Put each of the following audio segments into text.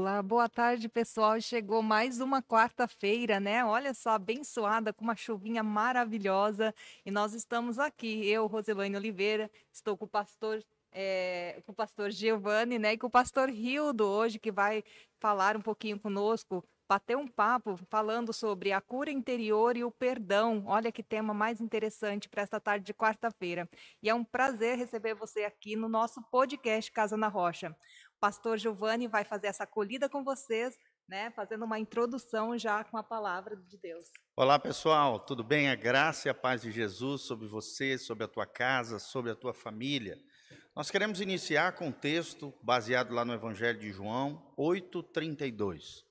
Opa, boa tarde, pessoal. Chegou mais uma quarta-feira, né? Olha só, abençoada, com uma chuvinha maravilhosa. E nós estamos aqui, eu, Roselane Oliveira, estou com o pastor é, com o pastor Giovanni, né, e com o pastor Rildo hoje, que vai falar um pouquinho conosco, bater um papo falando sobre a cura interior e o perdão. Olha que tema mais interessante para esta tarde de quarta-feira. E é um prazer receber você aqui no nosso podcast Casa na Rocha. Pastor Giovanni vai fazer essa acolhida com vocês, né, fazendo uma introdução já com a palavra de Deus. Olá, pessoal, tudo bem? A graça e a paz de Jesus sobre você, sobre a tua casa, sobre a tua família. Nós queremos iniciar com um texto baseado lá no Evangelho de João 8:32.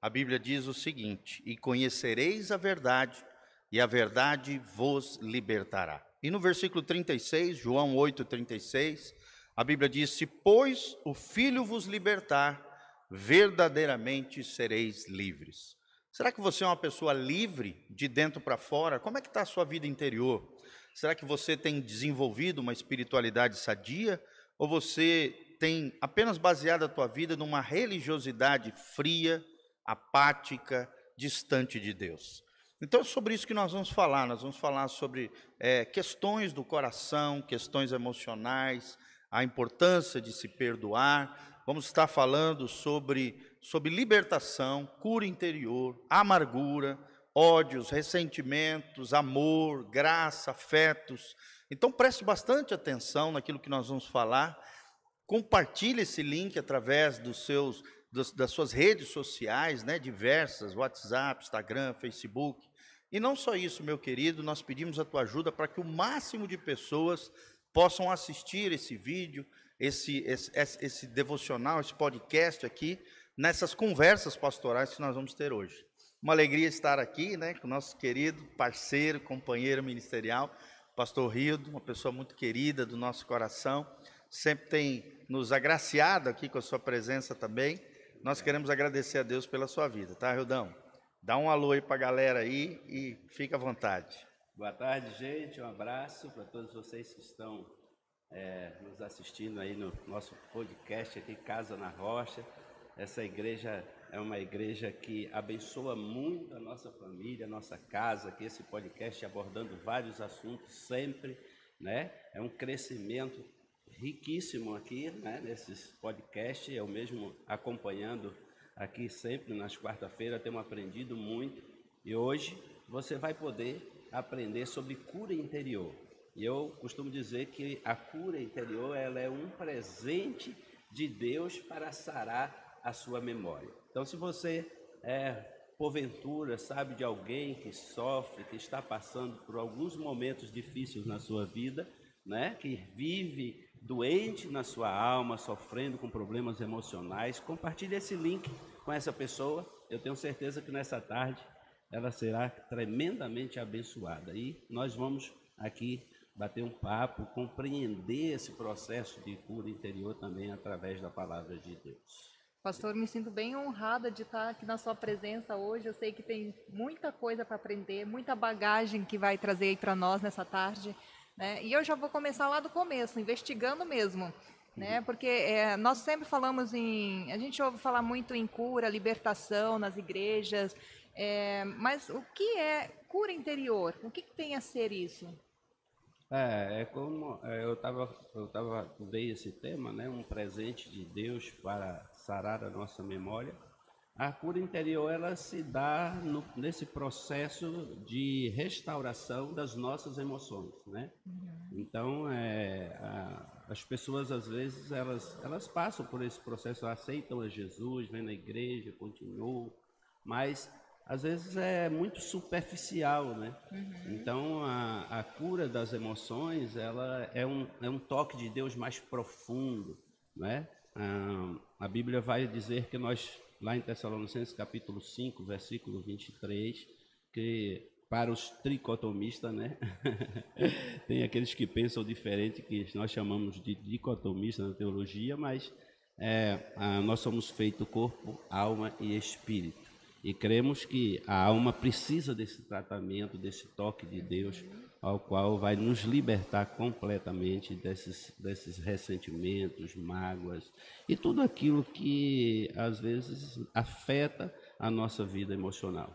A Bíblia diz o seguinte: "E conhecereis a verdade, e a verdade vos libertará". E no versículo 36, João 8:36, a Bíblia diz: "Se pois o Filho vos libertar, verdadeiramente sereis livres". Será que você é uma pessoa livre de dentro para fora? Como é que está a sua vida interior? Será que você tem desenvolvido uma espiritualidade sadia ou você tem apenas baseado a tua vida numa religiosidade fria, apática, distante de Deus? Então é sobre isso que nós vamos falar. Nós vamos falar sobre é, questões do coração, questões emocionais, a importância de se perdoar. Vamos estar falando sobre, sobre libertação, cura interior, amargura, ódios, ressentimentos, amor, graça, afetos. Então preste bastante atenção naquilo que nós vamos falar. Compartilhe esse link através dos seus, das suas redes sociais, né, diversas, WhatsApp, Instagram, Facebook. E não só isso, meu querido, nós pedimos a tua ajuda para que o máximo de pessoas possam assistir esse vídeo, esse, esse, esse devocional, esse podcast aqui, nessas conversas pastorais que nós vamos ter hoje. Uma alegria estar aqui, né, com o nosso querido parceiro, companheiro ministerial, pastor Rildo, uma pessoa muito querida do nosso coração, sempre tem nos agraciado aqui com a sua presença também. Nós queremos agradecer a Deus pela sua vida, tá, Rildão? Dá um alô aí para a galera aí e fica à vontade. Boa tarde, gente. Um abraço para todos vocês que estão é, nos assistindo aí no nosso podcast aqui, Casa na Rocha. Essa igreja é uma igreja que abençoa muito a nossa família, a nossa casa, que esse podcast abordando vários assuntos sempre, né? É um crescimento riquíssimo aqui, né? Nesses podcasts, eu mesmo acompanhando aqui sempre nas quarta-feiras, tenho aprendido muito e hoje você vai poder aprender sobre cura interior. E eu costumo dizer que a cura interior ela é um presente de Deus para sarar a sua memória. Então, se você é, porventura sabe de alguém que sofre, que está passando por alguns momentos difíceis na sua vida, né, que vive doente na sua alma, sofrendo com problemas emocionais, compartilhe esse link com essa pessoa. Eu tenho certeza que nessa tarde ela será tremendamente abençoada. E nós vamos aqui bater um papo, compreender esse processo de cura interior também através da palavra de Deus. Pastor, me sinto bem honrada de estar aqui na sua presença hoje. Eu sei que tem muita coisa para aprender, muita bagagem que vai trazer aí para nós nessa tarde. Né? E eu já vou começar lá do começo, investigando mesmo. Né? Uhum. Porque é, nós sempre falamos em. A gente ouve falar muito em cura, libertação nas igrejas. É, mas o que é cura interior? O que, que tem a ser isso? É, é como é, eu estava eu tava dei esse tema, né, um presente de Deus para sarar a nossa memória. A cura interior ela se dá no, nesse processo de restauração das nossas emoções, né? Uhum. Então, é, a, as pessoas às vezes elas elas passam por esse processo, aceitam a Jesus, vêm na igreja, continuam, mas às vezes é muito superficial, né? Uhum. Então a, a, cura das emoções ela é um, é um toque de Deus mais profundo, né? Ah, a Bíblia vai dizer que nós lá em Tessalonicenses capítulo 5, versículo 23, que para os tricotomistas, né? Tem aqueles que pensam diferente, que nós chamamos de dicotomista na teologia, mas é, ah, nós somos feito corpo, alma e espírito. E cremos que a alma precisa desse tratamento, desse toque de Deus, ao qual vai nos libertar completamente desses, desses ressentimentos, mágoas e tudo aquilo que às vezes afeta a nossa vida emocional.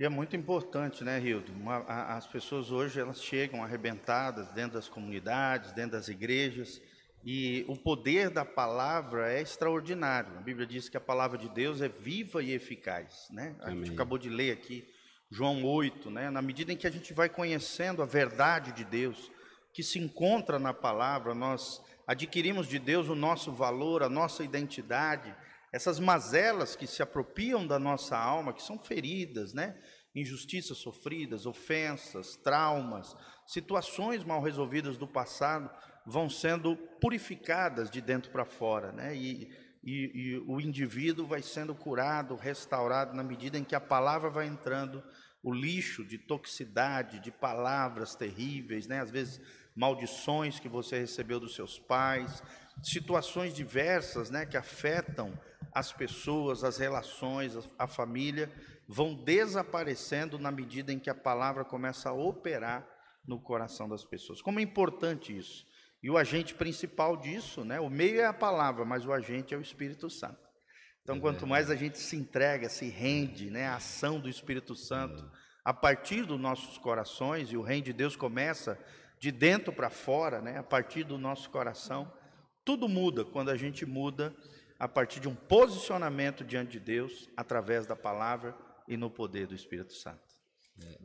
E é muito importante, né, Rildo? As pessoas hoje elas chegam arrebentadas dentro das comunidades, dentro das igrejas, e o poder da palavra é extraordinário. A Bíblia diz que a palavra de Deus é viva e eficaz, né? A Amém. gente acabou de ler aqui João 8, né? Na medida em que a gente vai conhecendo a verdade de Deus, que se encontra na palavra, nós adquirimos de Deus o nosso valor, a nossa identidade, essas mazelas que se apropriam da nossa alma, que são feridas, né? Injustiças sofridas, ofensas, traumas, situações mal resolvidas do passado vão sendo purificadas de dentro para fora, né? E, e, e, o indivíduo vai sendo curado, restaurado na medida em que a palavra vai entrando, o lixo de toxicidade, de palavras terríveis, né? Às vezes maldições que você recebeu dos seus pais, situações diversas, né? Que afetam as pessoas, as relações, a família, vão desaparecendo na medida em que a palavra começa a operar no coração das pessoas. Como é importante isso. E o agente principal disso, né? O meio é a palavra, mas o agente é o Espírito Santo. Então, é quanto mais a gente se entrega, se rende, né, à ação do Espírito Santo, a partir dos nossos corações, e o reino de Deus começa de dentro para fora, né, a partir do nosso coração, tudo muda quando a gente muda a partir de um posicionamento diante de Deus, através da palavra e no poder do Espírito Santo. É,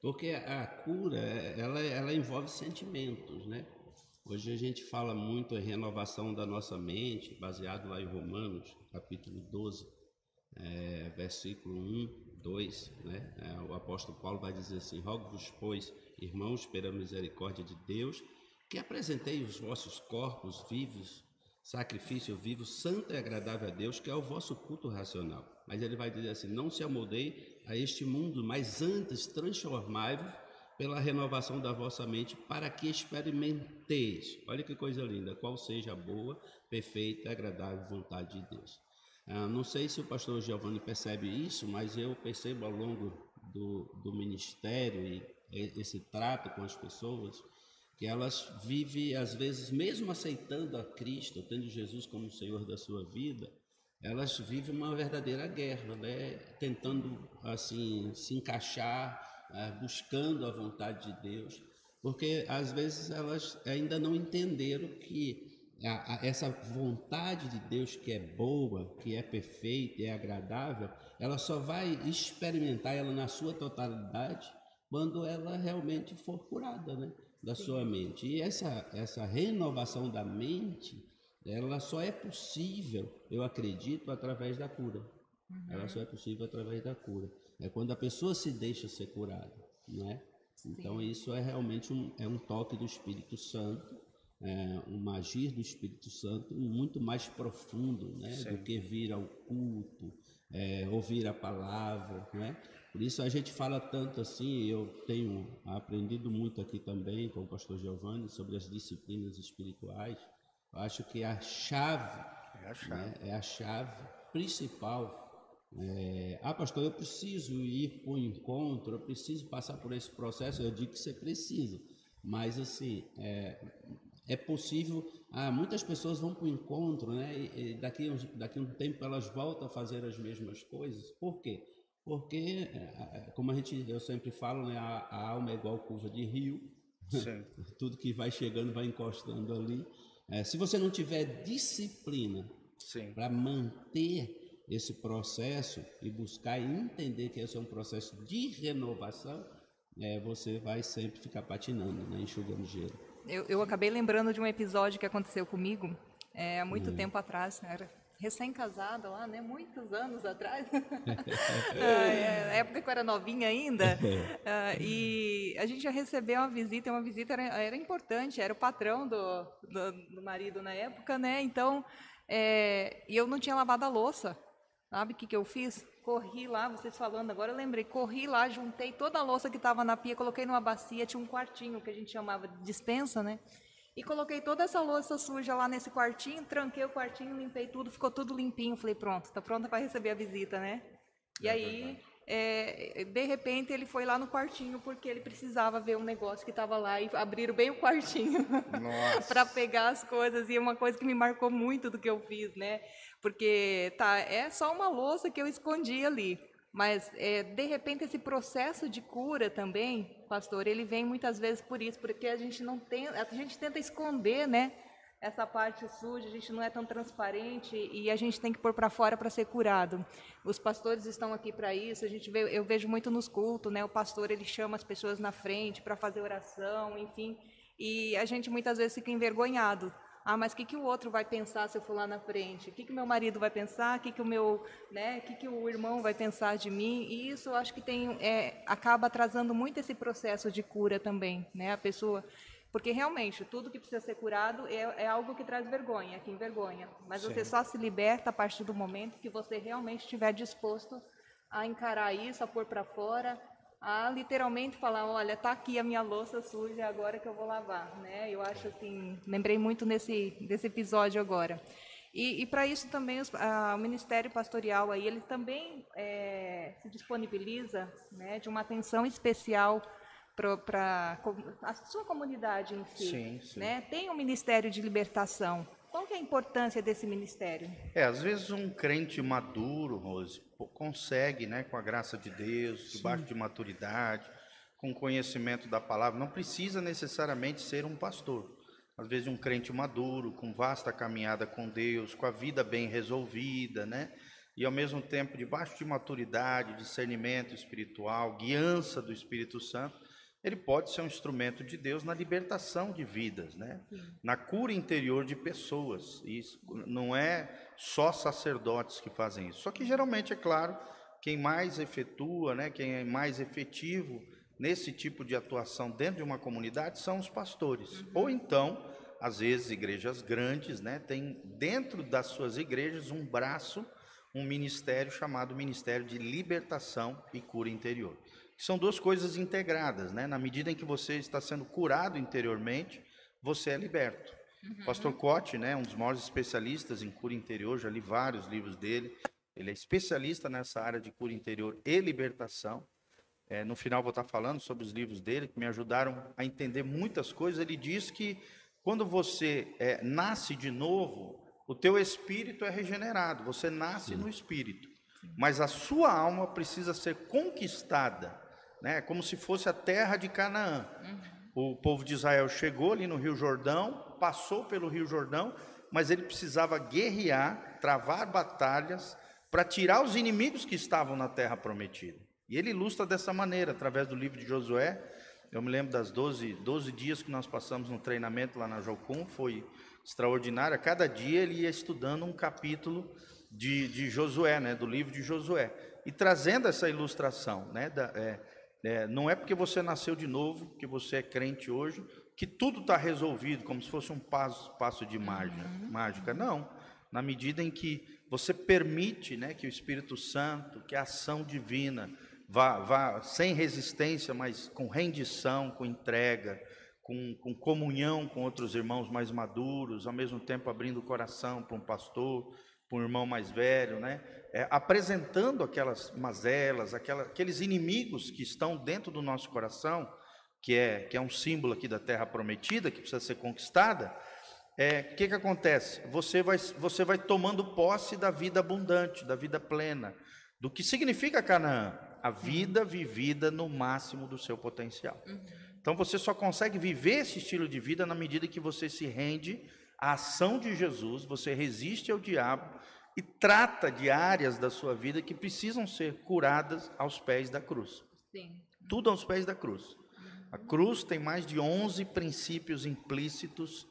porque a cura, ela, ela envolve sentimentos, né? Hoje a gente fala muito em renovação da nossa mente, baseado lá em Romanos, capítulo 12, é, versículo 1, 2, né? É, o apóstolo Paulo vai dizer assim: Rogo-vos, pois, irmãos, pela misericórdia de Deus, que apresentei os vossos corpos vivos sacrifício vivo, santo e agradável a Deus, que é o vosso culto racional. Mas ele vai dizer assim: não se amoldei a este mundo, mas antes transformai-vos pela renovação da vossa mente, para que experimenteis. Olha que coisa linda, qual seja a boa, perfeita agradável vontade de Deus. Ah, não sei se o pastor Giovanni percebe isso, mas eu percebo ao longo do, do ministério e esse trato com as pessoas que elas vivem, às vezes, mesmo aceitando a Cristo, tendo Jesus como Senhor da sua vida, elas vivem uma verdadeira guerra, né? tentando assim se encaixar, é, buscando a vontade de Deus, porque às vezes elas ainda não entenderam que a, a, essa vontade de Deus que é boa, que é perfeita, é agradável, ela só vai experimentar ela na sua totalidade quando ela realmente for curada, né? da sua mente. E essa, essa renovação da mente, ela só é possível, eu acredito, através da cura. Uhum. Ela só é possível através da cura. É quando a pessoa se deixa ser curada, né? Então isso é realmente um, é um toque do Espírito Santo, é um agir do Espírito Santo muito mais profundo, né? Do que vir ao culto, é, ouvir a palavra, né? Por isso a gente fala tanto assim, eu tenho aprendido muito aqui também com o pastor Giovanni sobre as disciplinas espirituais. Eu acho que a chave é a chave, né, é a chave principal. É, ah, pastor, eu preciso ir para o encontro, eu preciso passar por esse processo. Eu digo que você precisa, mas assim, é, é possível. Ah, muitas pessoas vão para o encontro, né? E, e daqui, daqui a um tempo elas voltam a fazer as mesmas coisas. Por quê? Porque, é, como a gente, eu sempre falo, né, a, a alma é igual curva de rio, tudo que vai chegando vai encostando ali. É, se você não tiver disciplina para manter esse processo e buscar entender que esse é um processo de renovação, é, você vai sempre ficar patinando, né, enxugando gelo. Eu, eu acabei lembrando de um episódio que aconteceu comigo é, há muito hum. tempo atrás. Era recém-casada lá, né? Muitos anos atrás. ah, é, época que eu era novinha ainda. Ah, e a gente já recebeu uma visita, e uma visita era, era importante, era o patrão do, do, do, marido na época, né? Então, é, e eu não tinha lavado a louça. Sabe o que, que eu fiz? Corri lá, vocês falando agora, eu lembrei, corri lá, juntei toda a louça que estava na pia, coloquei numa bacia, tinha um quartinho que a gente chamava de dispensa, né? E coloquei toda essa louça suja lá nesse quartinho, tranquei o quartinho, limpei tudo, ficou tudo limpinho. Falei, pronto, tá pronta para receber a visita, né? E é aí, é, de repente ele foi lá no quartinho porque ele precisava ver um negócio que estava lá e abriram bem o quartinho para pegar as coisas e uma coisa que me marcou muito do que eu fiz, né? Porque tá, é só uma louça que eu escondi ali, mas é, de repente esse processo de cura também, pastor, ele vem muitas vezes por isso, porque a gente não tem, a gente tenta esconder, né? essa parte suja, a gente não é tão transparente e a gente tem que pôr para fora para ser curado. Os pastores estão aqui para isso, a gente vê, eu vejo muito nos cultos, né? O pastor ele chama as pessoas na frente para fazer oração, enfim, e a gente muitas vezes fica envergonhado. Ah, mas o que, que o outro vai pensar se eu for lá na frente? O que, que meu marido vai pensar? O que, que o meu, né? O que, que o irmão vai pensar de mim? E isso eu acho que tem, é, acaba atrasando muito esse processo de cura também, né? A pessoa porque realmente, tudo que precisa ser curado é, é algo que traz vergonha, que envergonha. Mas Sim. você só se liberta a partir do momento que você realmente estiver disposto a encarar isso, a pôr para fora, a literalmente falar, olha, tá aqui a minha louça suja, agora que eu vou lavar, né? Eu acho assim, lembrei muito nesse desse episódio agora. E, e para isso também os, a, o Ministério Pastoral aí ele também é, se disponibiliza, né, de uma atenção especial para a sua comunidade em si. Sim, sim. Né? Tem um ministério de libertação. Qual que é a importância desse ministério? É, às vezes um crente maduro, Rose, consegue, né, com a graça de Deus, debaixo de maturidade, com conhecimento da palavra, não precisa necessariamente ser um pastor. Às vezes um crente maduro, com vasta caminhada com Deus, com a vida bem resolvida, né? E ao mesmo tempo debaixo de maturidade, discernimento espiritual, guiança do Espírito Santo, ele pode ser um instrumento de Deus na libertação de vidas, né? na cura interior de pessoas. Isso não é só sacerdotes que fazem isso. Só que geralmente, é claro, quem mais efetua, né, quem é mais efetivo nesse tipo de atuação dentro de uma comunidade são os pastores. Uhum. Ou então, às vezes, igrejas grandes, né, tem dentro das suas igrejas um braço, um ministério chamado Ministério de Libertação e Cura Interior são duas coisas integradas, né? Na medida em que você está sendo curado interiormente, você é liberto. Uhum. Pastor Cote, né, um dos maiores especialistas em cura interior, já li vários livros dele. Ele é especialista nessa área de cura interior e libertação. É, no final vou estar falando sobre os livros dele que me ajudaram a entender muitas coisas. Ele diz que quando você é, nasce de novo, o teu espírito é regenerado. Você nasce Sim. no espírito, mas a sua alma precisa ser conquistada né? Como se fosse a terra de Canaã. Uhum. O povo de Israel chegou ali no Rio Jordão, passou pelo Rio Jordão, mas ele precisava guerrear, travar batalhas para tirar os inimigos que estavam na terra prometida. E ele ilustra dessa maneira, através do livro de Josué. Eu me lembro das 12, 12 dias que nós passamos no treinamento lá na Jocum, foi extraordinário. Cada dia ele ia estudando um capítulo de, de Josué, né, do livro de Josué, e trazendo essa ilustração, né, da, é, é, não é porque você nasceu de novo, que você é crente hoje, que tudo está resolvido, como se fosse um passo, passo de mágica, uhum. mágica. Não. Na medida em que você permite né, que o Espírito Santo, que a ação divina, vá, vá sem resistência, mas com rendição, com entrega, com, com comunhão com outros irmãos mais maduros, ao mesmo tempo abrindo o coração para um pastor, para um irmão mais velho, né? É, apresentando aquelas mazelas, aquela, aqueles inimigos que estão dentro do nosso coração, que é, que é um símbolo aqui da terra prometida, que precisa ser conquistada, o é, que, que acontece? Você vai, você vai tomando posse da vida abundante, da vida plena, do que significa Canaã, a vida vivida no máximo do seu potencial. Uhum. Então você só consegue viver esse estilo de vida na medida que você se rende a ação de Jesus, você resiste ao diabo e trata de áreas da sua vida que precisam ser curadas aos pés da cruz. Sim. Tudo aos pés da cruz. A cruz tem mais de 11 princípios implícitos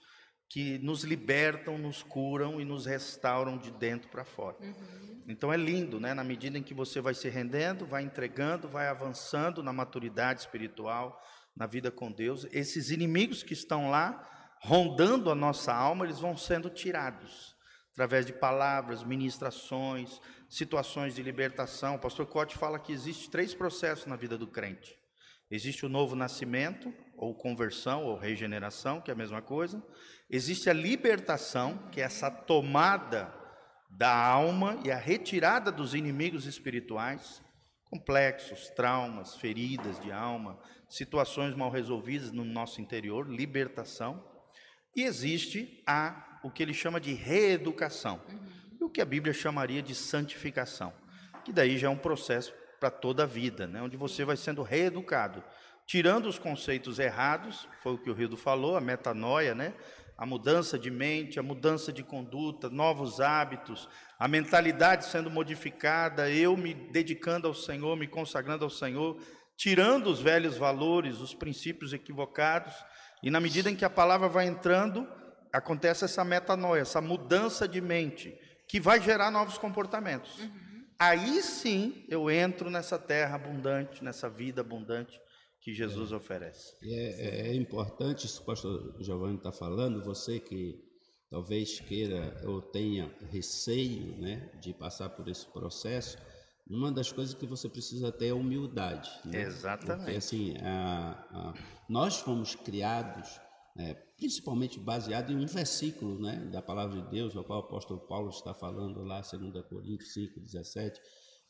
que nos libertam, nos curam e nos restauram de dentro para fora. Uhum. Então é lindo, né? Na medida em que você vai se rendendo, vai entregando, vai avançando na maturidade espiritual, na vida com Deus, esses inimigos que estão lá rondando a nossa alma, eles vão sendo tirados através de palavras, ministrações, situações de libertação. O pastor Cote fala que existe três processos na vida do crente. Existe o novo nascimento, ou conversão, ou regeneração, que é a mesma coisa. Existe a libertação, que é essa tomada da alma e a retirada dos inimigos espirituais. complexos, traumas, feridas de alma, situações mal resolvidas no nosso interior, libertação. E existe a o que ele chama de reeducação, e o que a Bíblia chamaria de santificação, que daí já é um processo para toda a vida, né? onde você vai sendo reeducado, tirando os conceitos errados, foi o que o Rildo falou, a metanoia, né? a mudança de mente, a mudança de conduta, novos hábitos, a mentalidade sendo modificada, eu me dedicando ao Senhor, me consagrando ao Senhor, tirando os velhos valores, os princípios equivocados, e na medida em que a palavra vai entrando, acontece essa metanoia, essa mudança de mente, que vai gerar novos comportamentos. Uhum. Aí sim eu entro nessa terra abundante, nessa vida abundante que Jesus é. oferece. É, é, importante isso que o pastor Giovanni está falando, você que talvez queira ou tenha receio né, de passar por esse processo, uma das coisas que você precisa ter é humildade. Né? Exatamente. Porque assim, a, a, nós fomos criados, é, principalmente baseado em um versículo né, da palavra de Deus, o qual o apóstolo Paulo está falando lá, 2 Coríntios 5, 17,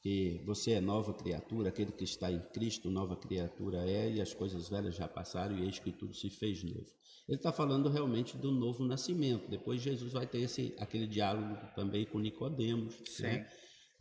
que você é nova criatura, aquele que está em Cristo, nova criatura é, e as coisas velhas já passaram, e eis que tudo se fez novo. Ele está falando realmente do novo nascimento. Depois Jesus vai ter esse, aquele diálogo também com Nicodemos. Sim. Né?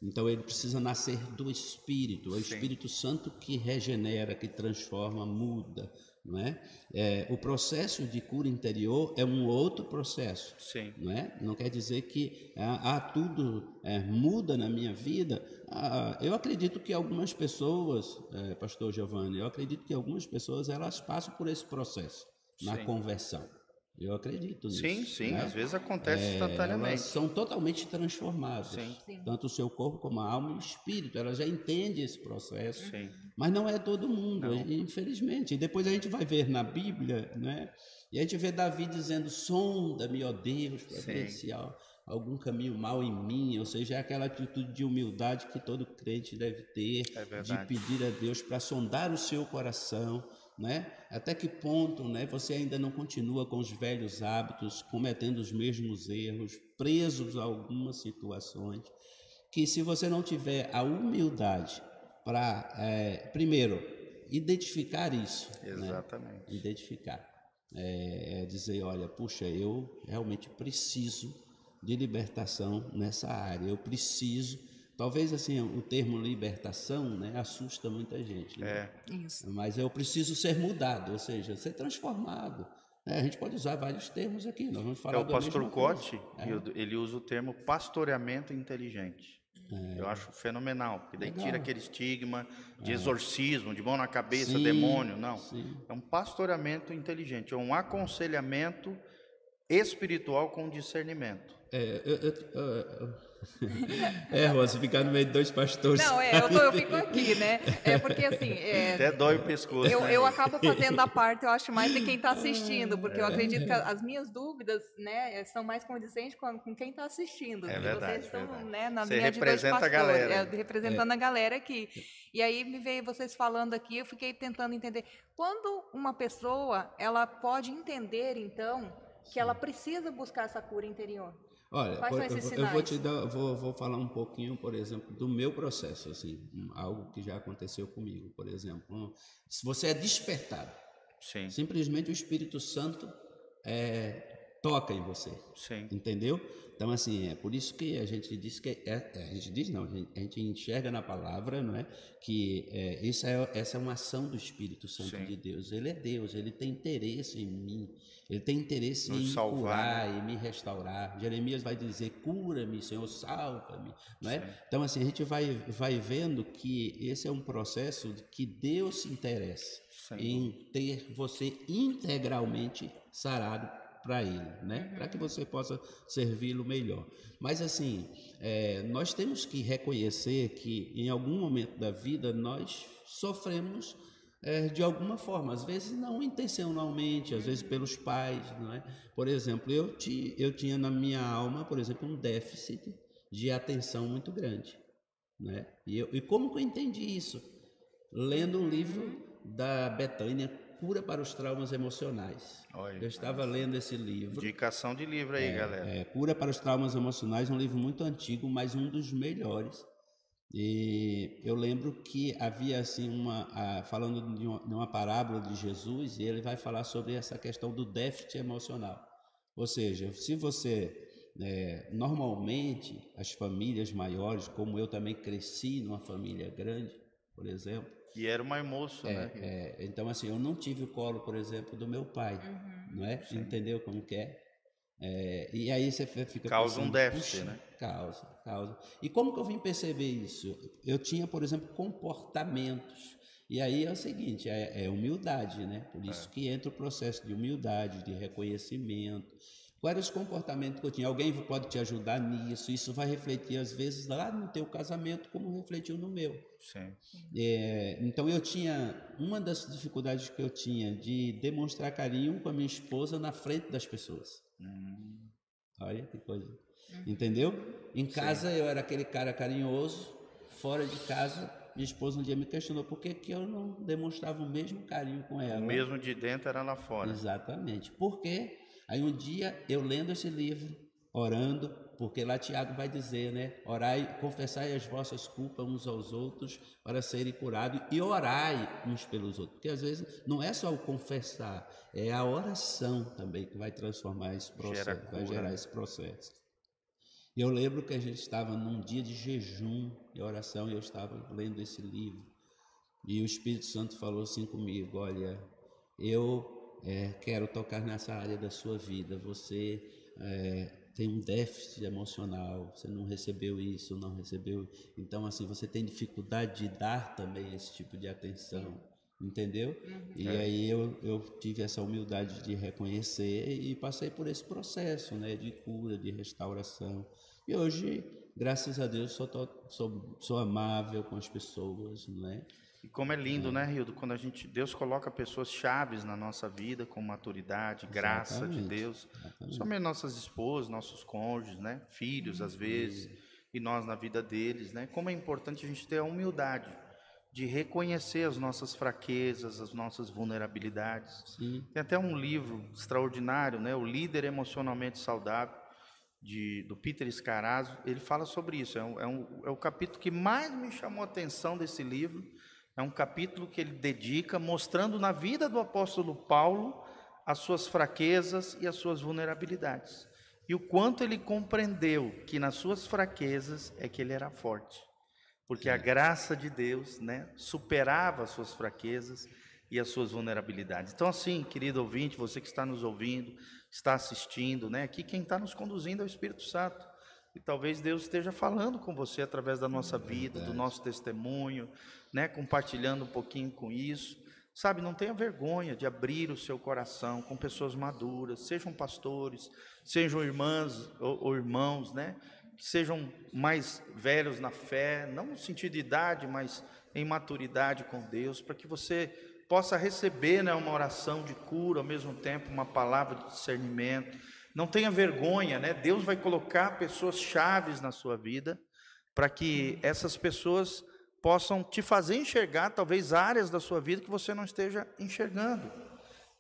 Então ele precisa nascer do Espírito, é o Sim. Espírito Santo que regenera, que transforma, muda. Não é? é? o processo de cura interior é um outro processo. Sim. Não, é? não quer dizer que ah, ah tudo é, muda na minha vida. Ah, eu acredito que algumas pessoas, é, Pastor Giovanni, eu acredito que algumas pessoas elas passam por esse processo na Sim. conversão. Eu acredito nisso. Sim, sim, né? às vezes acontece é, instantaneamente. Elas são totalmente transformadas. Sim. sim. Tanto o seu corpo como a alma e o espírito. Ela já entende esse processo. Sim. Mas não é todo mundo, não. infelizmente. E depois a gente vai ver na Bíblia, né? E a gente vê Davi dizendo: sonda-me, ó Deus, para ver se há algum caminho mal em mim. Ou seja, é aquela atitude de humildade que todo crente deve ter, é de pedir a Deus para sondar o seu coração né? Até que ponto, né, você ainda não continua com os velhos hábitos, cometendo os mesmos erros, presos a algumas situações, que se você não tiver a humildade para, é, primeiro, identificar isso, né? exatamente, né? identificar, é, é dizer, olha, puxa, eu realmente preciso de libertação nessa área, eu preciso Talvez assim o termo libertação né, assusta muita gente. Né? É. Isso. Mas eu preciso ser mudado, ou seja, ser transformado. É, a gente pode usar vários termos aqui. Nós vamos falar. É o pastor Cote, é. ele usa o termo pastoreamento inteligente. É. Eu acho fenomenal, porque daí Legal. tira aquele estigma de é. exorcismo, de mão na cabeça, sim, demônio. Não. Sim. É um pastoreamento inteligente, é um aconselhamento espiritual com discernimento. É, eu, eu, eu, é, Rosa, ficar no meio de dois pastores. Não, é, eu, tô, eu fico aqui, né? É porque assim. É, Até dói o pescoço. Eu, né? eu acabo fazendo a parte, eu acho, mais de quem está assistindo, porque eu acredito que as minhas dúvidas, né, são mais condizentes com, com quem está assistindo. É verdade, vocês estão, verdade. né, na Você minha representa de dois pastores, a galera. É, representando é. a galera aqui. E aí me veio vocês falando aqui, eu fiquei tentando entender. Quando uma pessoa, ela pode entender, então, que ela precisa buscar essa cura interior? Olha, Quais são esses eu, eu vou te dar, vou, vou falar um pouquinho, por exemplo, do meu processo, assim, algo que já aconteceu comigo, por exemplo. Se você é despertado, Sim. simplesmente o Espírito Santo é, toca em você, Sim. entendeu? Então, assim, é por isso que a gente diz que. É, é, a gente diz não, a gente, enxerga na palavra, não é? Que é, essa, é, essa é uma ação do Espírito Santo Sim. de Deus. Ele é Deus, ele tem interesse em mim, ele tem interesse Nos em salvar, curar né? e me restaurar. Jeremias vai dizer: cura-me, Senhor, salva-me, não é? Sim. Então, assim, a gente vai, vai vendo que esse é um processo que Deus se interessa Sim. em ter você integralmente sarado para ele, né? Para que você possa servi-lo melhor. Mas assim, é, nós temos que reconhecer que em algum momento da vida nós sofremos é, de alguma forma, às vezes não intencionalmente, às vezes pelos pais, não é? Por exemplo, eu, ti, eu tinha na minha alma, por exemplo, um déficit de atenção muito grande, né? E, eu, e como que eu entendi isso? Lendo um livro da Betânia Cura para os Traumas Emocionais. Olha, eu estava lendo esse livro. Indicação de livro aí, é, galera. É, Cura para os Traumas Emocionais, um livro muito antigo, mas um dos melhores E eu lembro que havia assim uma, a, falando de uma, de uma, parábola de Jesus, e ele vai falar sobre essa questão do déficit emocional. Ou seja, se você é, normalmente as famílias maiores, como eu também cresci numa família grande, por exemplo. E era uma moço, é, né? É, então assim, eu não tive o colo, por exemplo, do meu pai, uhum, não é? Sim. Entendeu como que é? É, e aí você fica causa pensando, um déficit, né? Causa, causa. E como que eu vim perceber isso? Eu tinha, por exemplo, comportamentos. E aí é o seguinte, é, é humildade, né? Por isso é. que entra o processo de humildade, de reconhecimento. Qual era os comportamentos que eu tinha? Alguém pode te ajudar nisso. Isso vai refletir às vezes lá no teu casamento, como refletiu no meu. Sim. É, então eu tinha uma das dificuldades que eu tinha de demonstrar carinho com a minha esposa na frente das pessoas. Hum. Olha que coisa. Entendeu? Em casa Sim. eu era aquele cara carinhoso, fora de casa, minha esposa um dia me questionou por que, que eu não demonstrava o mesmo carinho com ela. O mesmo de dentro era lá fora. Exatamente. Por quê? Aí um dia eu lendo esse livro, orando, porque lá Tiago vai dizer, né? Orai, confessai as vossas culpas uns aos outros para serem curados e orai uns pelos outros. Porque às vezes não é só o confessar, é a oração também que vai transformar esse processo, Gera vai gerar esse processo. Eu lembro que a gente estava num dia de jejum e oração e eu estava lendo esse livro. E o Espírito Santo falou assim comigo: Olha, eu é, quero tocar nessa área da sua vida. Você é, tem um déficit emocional, você não recebeu isso, não recebeu. Então, assim, você tem dificuldade de dar também esse tipo de atenção, entendeu? Uhum. E é. aí eu, eu tive essa humildade de reconhecer e passei por esse processo, né, de cura, de restauração. E hoje, graças a Deus, sou, sou, sou amável com as pessoas, não é? E como é lindo, é. né, Rildo, quando a gente Deus coloca pessoas chaves na nossa vida com maturidade, graça Exatamente. de Deus. Somente nossas esposas, nossos cônjuges, né, filhos às vezes, e nós na vida deles, né? Como é importante a gente ter a humildade de reconhecer as nossas fraquezas, as nossas vulnerabilidades. Sim. Tem até um livro extraordinário, né, O Líder Emocionalmente Saudável, de, do Peter Scarazzo, ele fala sobre isso. É, um, é, um, é o capítulo que mais me chamou a atenção desse livro, é um capítulo que ele dedica mostrando na vida do apóstolo Paulo as suas fraquezas e as suas vulnerabilidades. E o quanto ele compreendeu que nas suas fraquezas é que ele era forte. Porque Sim. a graça de Deus, né, superava as suas fraquezas e as suas vulnerabilidades. Então assim, querido ouvinte, você que está nos ouvindo, está assistindo, né, aqui quem está nos conduzindo é o Espírito Santo. E talvez Deus esteja falando com você através da nossa vida, do nosso testemunho, né, compartilhando um pouquinho com isso. Sabe, não tenha vergonha de abrir o seu coração com pessoas maduras, sejam pastores, sejam irmãs ou, ou irmãos, né? Que sejam mais velhos na fé, não no sentido de idade, mas em maturidade com Deus, para que você possa receber né, uma oração de cura, ao mesmo tempo uma palavra de discernimento. Não tenha vergonha, né? Deus vai colocar pessoas chaves na sua vida para que essas pessoas possam te fazer enxergar talvez áreas da sua vida que você não esteja enxergando.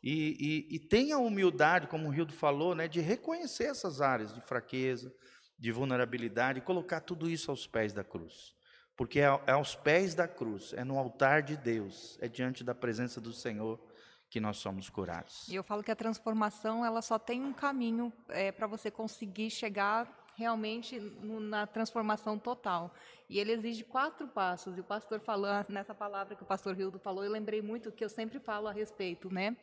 E, e, e tenha humildade, como o Rildo falou, né, de reconhecer essas áreas de fraqueza, de vulnerabilidade, e colocar tudo isso aos pés da cruz. Porque é, é aos pés da cruz, é no altar de Deus, é diante da presença do Senhor que nós somos curados. E eu falo que a transformação ela só tem um caminho é, para você conseguir chegar realmente na transformação total. E ele exige quatro passos. E o pastor falou, nessa palavra que o pastor Hildo falou, eu lembrei muito que eu sempre falo a respeito, né?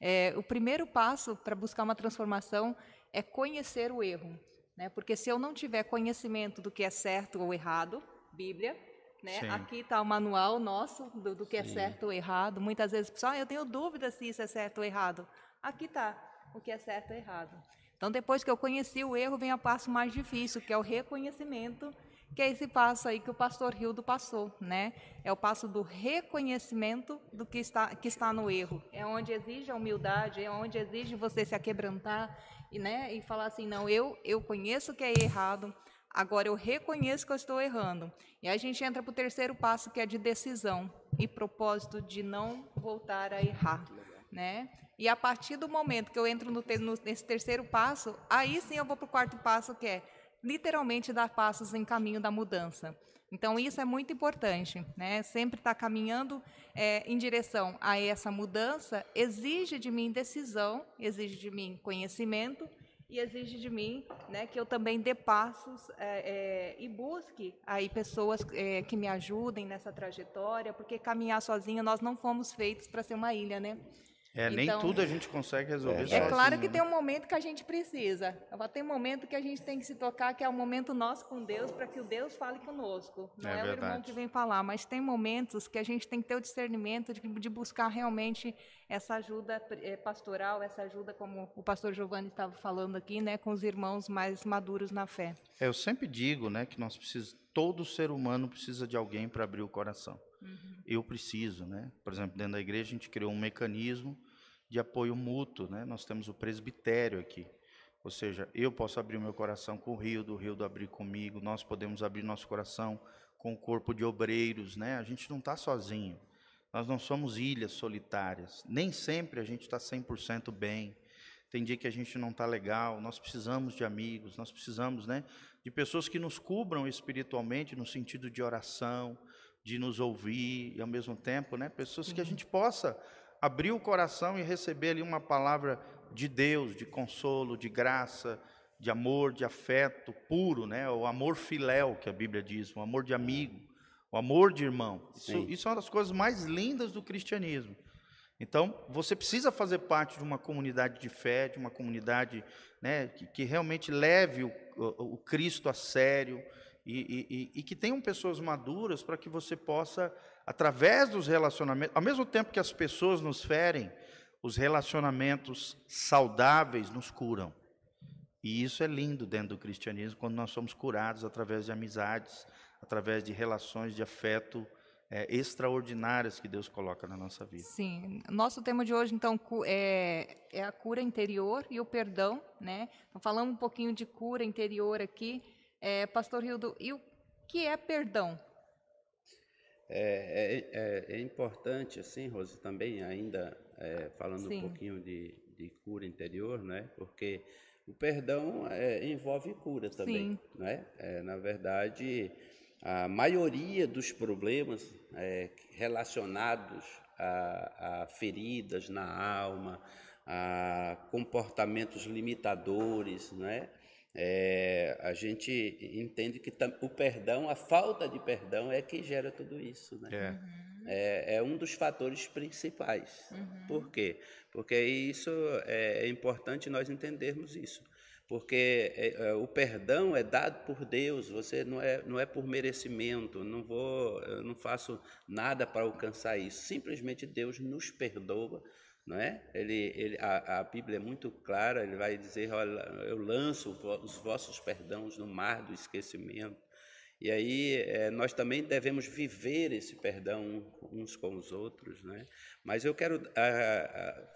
É, o primeiro passo para buscar uma transformação é conhecer o erro, né? Porque se eu não tiver conhecimento do que é certo ou errado, Bíblia, né? Aqui está o manual nosso do, do que é Sim. é certo ou errado. Muitas vezes, pessoal, ah, eu tenho dúvida se isso é certo ou errado. Aqui está o que é certo ou errado. Então, depois que eu conheci o erro, vem o passo mais difícil, que é o reconhecimento, que é esse passo aí que o pastor Rildo passou, né? É o passo do reconhecimento do que está, que está no erro. É onde exige a humildade, é onde exige você se aquebrantar e, né, e falar assim, não, eu, eu conheço que é errado, agora eu reconheço que eu estou errando. E aí a gente entra para o terceiro passo, que é de decisão e propósito de não voltar a errar, né? E a partir do momento que eu entro no, nesse terceiro passo, aí sim eu vou para o quarto passo, que é literalmente dar passos em caminho da mudança. Então, isso é muito importante, né? Sempre estar tá caminhando é, em direção a essa mudança exige de mim decisão, exige de mim conhecimento e exige de mim né, que eu também dê passos é, é, e busque aí pessoas é, que me ajudem nessa trajetória, porque caminhar sozinha nós não fomos feitos para ser uma ilha, né? É, nem então, tudo a gente consegue resolver é. É claro que né? tem um momento que a gente precisa. Tem um momento que a gente tem que se tocar, que é o momento nosso com Deus, para que o Deus fale conosco. Não é, é o irmão que vem falar, mas tem momentos que a gente tem que ter o discernimento de, de buscar realmente essa ajuda é, pastoral, essa ajuda, como o pastor Giovanni estava falando aqui, né, com os irmãos mais maduros na fé. É, eu sempre digo né, que nós precisamos, todo ser humano precisa de alguém para abrir o coração. Uhum. Eu preciso, né? Por exemplo, dentro da igreja a gente criou um mecanismo de apoio mútuo, né? Nós temos o presbitério aqui. Ou seja, eu posso abrir o meu coração com o Rio, do Rio do abrir comigo, nós podemos abrir nosso coração com o corpo de obreiros, né? A gente não está sozinho. Nós não somos ilhas solitárias. Nem sempre a gente está 100% bem. Tem dia que a gente não está legal. Nós precisamos de amigos, nós precisamos né, de pessoas que nos cubram espiritualmente no sentido de oração, de nos ouvir e ao mesmo tempo, né, pessoas que a gente possa abrir o coração e receber ali uma palavra de Deus, de consolo, de graça, de amor, de afeto puro, né? O amor filéu que a Bíblia diz, o amor de amigo, o amor de irmão. Isso, isso é uma das coisas mais lindas do cristianismo. Então, você precisa fazer parte de uma comunidade de fé, de uma comunidade né, que, que realmente leve o, o, o Cristo a sério, e, e, e que tenham pessoas maduras para que você possa, através dos relacionamentos, ao mesmo tempo que as pessoas nos ferem, os relacionamentos saudáveis nos curam. E isso é lindo dentro do cristianismo, quando nós somos curados através de amizades, através de relações de afeto é, extraordinárias que Deus coloca na nossa vida. Sim, nosso tema de hoje então é, é a cura interior e o perdão, né? Então, falamos um pouquinho de cura interior aqui. É, Pastor Hildo, e o que é perdão? É, é, é, é importante, assim, Rose, também ainda é, falando Sim. um pouquinho de, de, cura interior, né? Porque o perdão é, envolve cura também, Sim. né? na verdade, a maioria dos problemas relacionados a, a feridas na alma, a comportamentos limitadores, né? É, a gente entende que o perdão, a falta de perdão é que gera tudo isso. Né? É. Uhum. É, é, um dos fatores principais. Uhum. Por quê? Porque isso é, é importante nós entendermos isso. Porque é, é, o perdão é dado por Deus, você não é, não é por merecimento, não vou, eu não faço nada para alcançar isso. Simplesmente Deus nos perdoa não é? Ele, ele, a, a, Bíblia é muito clara, ele vai dizer, olha, eu lanço os vossos perdões no mar do esquecimento. E aí é, nós também devemos viver esse perdão uns com os outros, né? Mas eu quero a, a,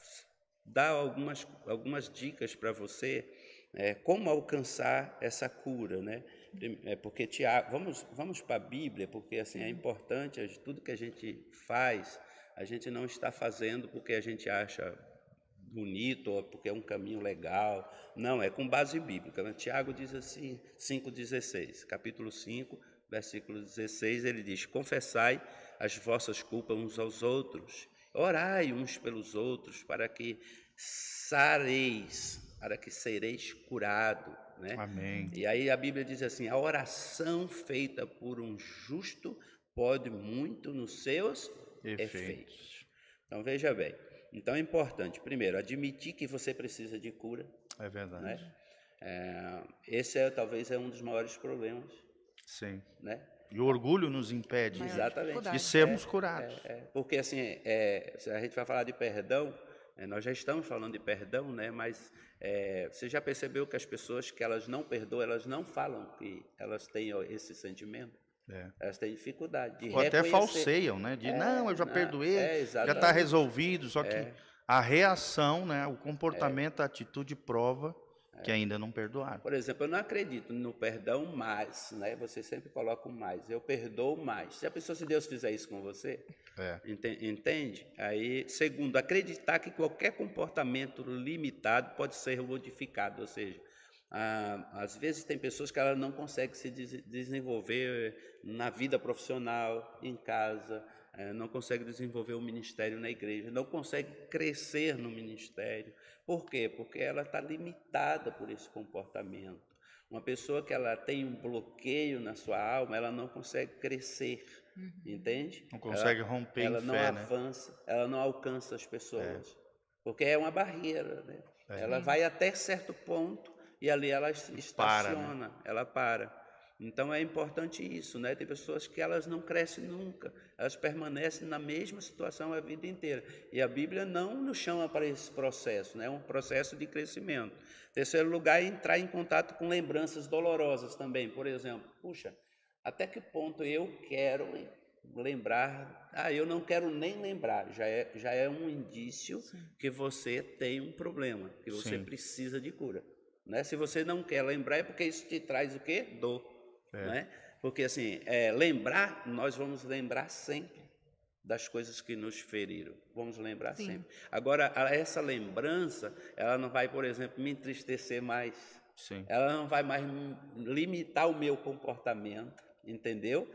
dar algumas, algumas dicas para você é, como alcançar essa cura, né? É porque Tiago, vamos, vamos para a Bíblia, porque assim é importante tudo que a gente faz a gente não está fazendo porque a gente acha bonito ou porque é um caminho legal. Não, é com base bíblica. Né? Tiago diz assim, 5,16, capítulo 5, versículo 16, ele diz: Confessai as vossas culpas uns aos outros, orai uns pelos outros, para que sareis, para que sereis curado. Né? Amém. E aí a Bíblia diz assim: a oração feita por um justo pode muito nos seus efeitos. efeitos. Então veja bem. Então é importante, primeiro, admitir que você precisa de cura. É verdade. Né? É, esse é talvez é um dos maiores problemas. Sim. Né? E o orgulho nos impede Exatamente. de sermos é, curados. É, é. Porque assim, é, se a gente vai falar de perdão, é, nós já estamos falando de perdão, né? Mas é, você já percebeu que as pessoas que elas não perdoam, elas não falam que elas têm esse sentimento? É. Elas têm dificuldade de Ou até falseiam, né? De, é, não, eu já não, perdoei, é, já está resolvido. Só que é. a reação, né, o comportamento, a atitude prova que ainda não perdoaram. Por exemplo, eu não acredito no perdão mais, né? Você sempre coloca o mais. Eu perdoo mais. Se a pessoa, se Deus fizer isso com você, é. entende? Aí, segundo, acreditar que qualquer comportamento limitado pode ser modificado, ou seja, Ah, às vezes tem pessoas que ela não conseguem se des desenvolver na vida profissional, em casa, é, não consegue desenvolver o ministério na igreja, não consegue crescer no ministério. Por quê? Porque ela está limitada por esse comportamento. Uma pessoa que ela tem um bloqueio na sua alma, ela não consegue crescer, uhum. entende? Não consegue ela, romper ela em não fé, né? avança, né? ela não alcança as pessoas, é. porque é uma barreira, né? É. Ela vai até certo ponto e ali ela estaciona, para, né? ela para. Então é importante isso, né? Tem pessoas que elas não crescem nunca, elas permanecem na mesma situação a vida inteira. E a Bíblia não nos chama para esse processo, né? É um processo de crescimento. Terceiro lugar é entrar em contato com lembranças dolorosas também. Por exemplo, puxa, até que ponto eu quero lembrar? Ah, eu não quero nem lembrar. Já é, já é um indício Sim. que você tem um problema, que você Sim. precisa de cura. Né? Se você não quer lembrar, é porque isso te traz o quê? Dor. É. Né? Porque assim, é, lembrar, nós vamos lembrar sempre das coisas que nos feriram. Vamos lembrar Sim. sempre. Agora, essa lembrança, ela não vai, por exemplo, me entristecer mais. Sim. Ela não vai mais limitar o meu comportamento, entendeu?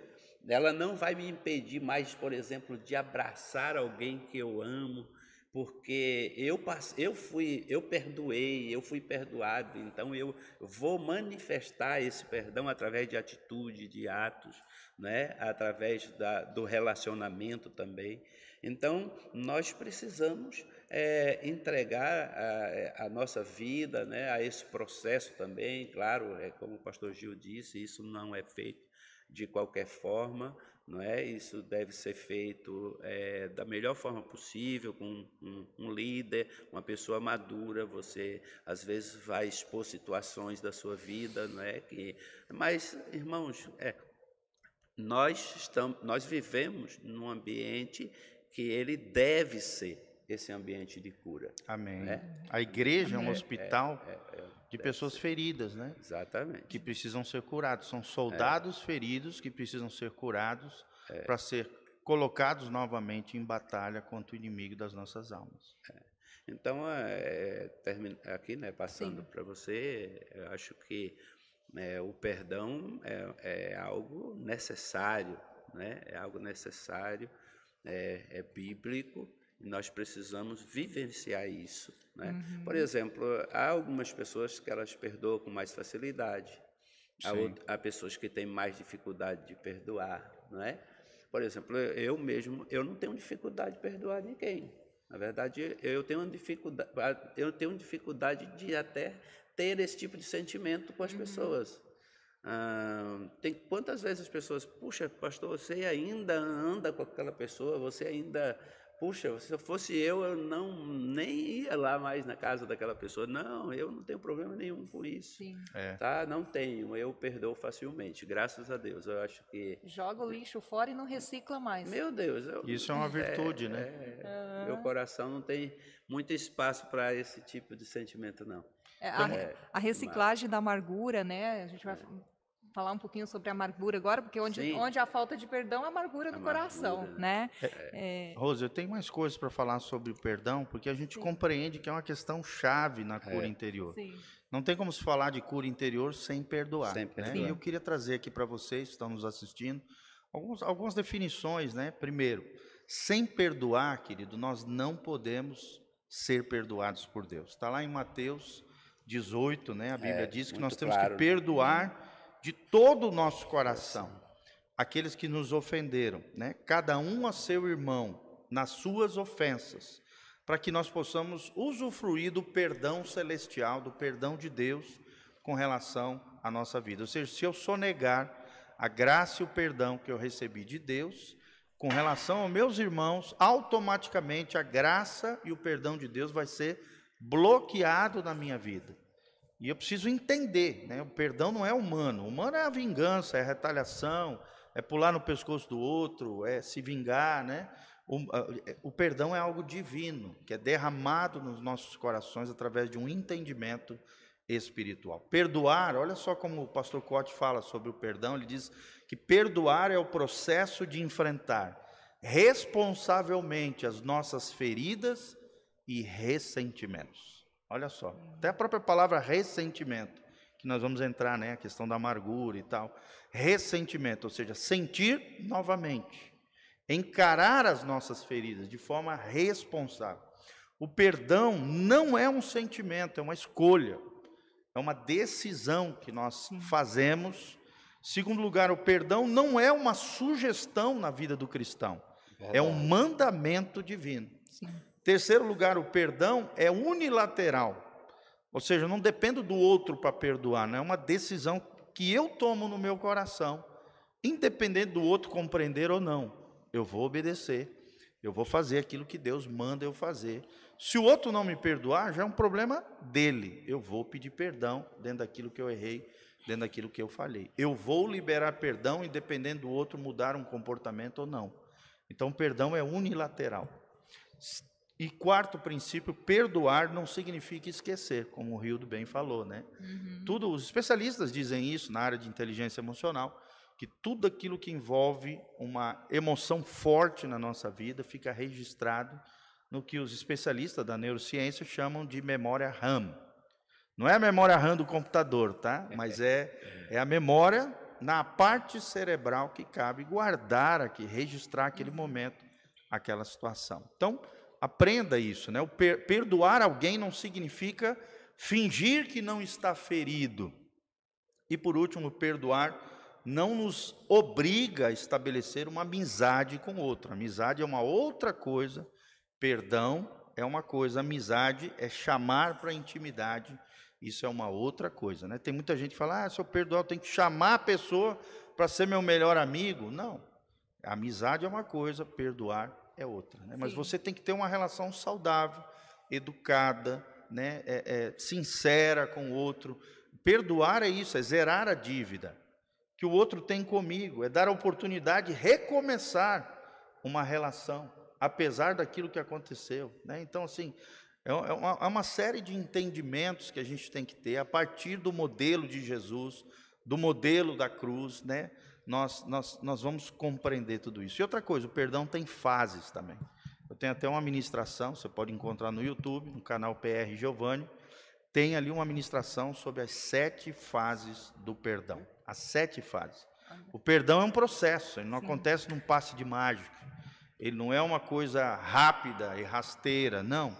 Ela não vai me impedir mais, por exemplo, de abraçar alguém que eu amo, porque eu eu fui, eu perdoei, eu fui perdoado, então eu vou manifestar esse perdão através de atitude, de atos, né? Através da, do relacionamento também. Então nós precisamos é, entregar a, a, nossa vida, né? A esse processo também, claro, é como o Pastor Gil disse, isso não é feito de qualquer forma, não é? Isso deve ser feito é, da melhor forma possível, com um, um, líder, uma pessoa madura. Você às vezes vai expor situações da sua vida, não é? Que, mas, irmãos, é, nós estamos, nós vivemos num ambiente que ele deve ser esse ambiente de cura. Amém. Né? A igreja é um hospital é, é, é de pessoas feridas, né? Exatamente. Que precisam ser curados. São soldados é. feridos que precisam ser curados é. para ser colocados novamente em batalha contra o inimigo das nossas almas. É. Então, é, aqui, né, passando para você, eu acho que é, o perdão é, é, algo necessário, né? É algo necessário, é, é bíblico nós precisamos vivenciar isso. Né? Uhum. Por exemplo, há algumas pessoas que elas perdoam com mais facilidade, há, há, pessoas que têm mais dificuldade de perdoar. Não é? Por exemplo, eu mesmo, eu não tenho dificuldade de perdoar ninguém. Na verdade, eu tenho dificuldade, eu tenho dificuldade de até ter esse tipo de sentimento com as uhum. pessoas. Ah, tem quantas vezes as pessoas, puxa, pastor, você ainda anda com aquela pessoa, você ainda puxa, se eu fosse eu, eu não nem ia lá mais na casa daquela pessoa. Não, eu não tenho problema nenhum com isso. Sim. É. Tá? Não tenho, eu perdoo facilmente, graças a Deus. Eu acho que joga o lixo fora e não recicla mais. Meu Deus, eu... isso é uma virtude, é, né? É, uhum. Meu coração não tem muito espaço para esse tipo de sentimento, não. É, a, é, a, reciclagem mas... da amargura, né? A gente vai falar um pouquinho sobre a amargura agora, porque onde, onde há falta de perdão, a amargura do amargura, coração, né? É, é... Rose, eu tenho mais coisas para falar sobre o perdão, porque a gente Sim. compreende que é uma questão chave na cura é. interior. Sim. Não tem como se falar de cura interior sem perdoar. Sem perdoar. Né? E eu queria trazer aqui para vocês que estão nos assistindo alguns, algumas definições, né? Primeiro, sem perdoar, querido, nós não podemos ser perdoados por Deus. Está lá em Mateus 18, né? A Bíblia é, diz que nós temos claro, que né? De todo o nosso coração aqueles que nos ofenderam, né? Cada um a seu irmão nas suas ofensas, para que nós possamos usufruir do perdão celestial, do perdão de Deus com relação à nossa vida. Ou seja, se eu sonegar a graça e o perdão que eu recebi de Deus, com relação aos meus irmãos, automaticamente a graça e o perdão de Deus vai ser bloqueado na minha vida. E eu preciso entender, né? O perdão não é humano. O humano é a vingança, é a retaliação, é pular no pescoço do outro, é se vingar, né? O, o, perdão é algo divino, que é derramado nos nossos corações através de um entendimento espiritual. Perdoar, olha só como o pastor Cote fala sobre o perdão, ele diz que perdoar é o processo de enfrentar responsavelmente as nossas feridas e ressentimentos. Olha só, até a própria palavra ressentimento que nós vamos entrar, né? A questão da amargura e tal. Ressentimento, ou seja, sentir novamente. Encarar as nossas feridas de forma responsável. O perdão não é um sentimento, é uma escolha. É uma decisão que nós fazemos. Segundo lugar, o perdão não é uma sugestão na vida do cristão. Verdade. É um mandamento divino. Sim. Terceiro lugar, o perdão é unilateral. Ou seja, não dependo do outro para perdoar, não é uma decisão que eu tomo no meu coração, independente do outro compreender ou não. Eu vou obedecer, eu vou fazer aquilo que Deus manda eu fazer. Se o outro não me perdoar, já é um problema dele. Eu vou pedir perdão dentro daquilo que eu errei, dentro daquilo que eu falhei. Eu vou liberar perdão, independente do outro mudar um comportamento ou não. Então, perdão é unilateral. E quarto princípio, perdoar não significa esquecer, como o Rio do Bem falou, né? Uhum. Tudo, os especialistas dizem isso na área de inteligência emocional, que tudo aquilo que envolve uma emoção forte na nossa vida fica registrado no que os especialistas da neurociência chamam de memória RAM. Não é a memória RAM do computador, tá? Mas é, é a memória na parte cerebral que cabe guardar aqui, registrar aquele momento, aquela situação. Então, Aprenda isso, né? O per perdoar alguém não significa fingir que não está ferido. E por último, perdoar não nos obriga a estabelecer uma amizade com outro. Amizade é uma outra coisa, perdão é uma coisa, amizade é chamar para a intimidade. Isso é uma outra coisa, né? Tem muita gente que fala: "Ah, se eu perdoar, eu tenho que chamar a pessoa para ser meu melhor amigo". Não. Amizade é uma coisa, perdoar é outra. Né? Mas você tem que ter uma relação saudável, educada, né? É, é, sincera com o outro. Perdoar é isso, é zerar a dívida que o outro tem comigo, é dar a oportunidade de recomeçar uma relação, apesar daquilo que aconteceu. Né? Então, assim, é, é uma, é uma série de entendimentos que a gente tem que ter a partir do modelo de Jesus, do modelo da cruz, né? Nós, nós, nós vamos compreender tudo isso. E outra coisa, o perdão tem fases também. Eu tenho até uma ministração, você pode encontrar no YouTube, no canal PR Giovanni. Tem ali uma ministração sobre as sete fases do perdão. As sete fases. O perdão é um processo, ele não Sim. acontece num passe de mágica. Ele não é uma coisa rápida e rasteira, não.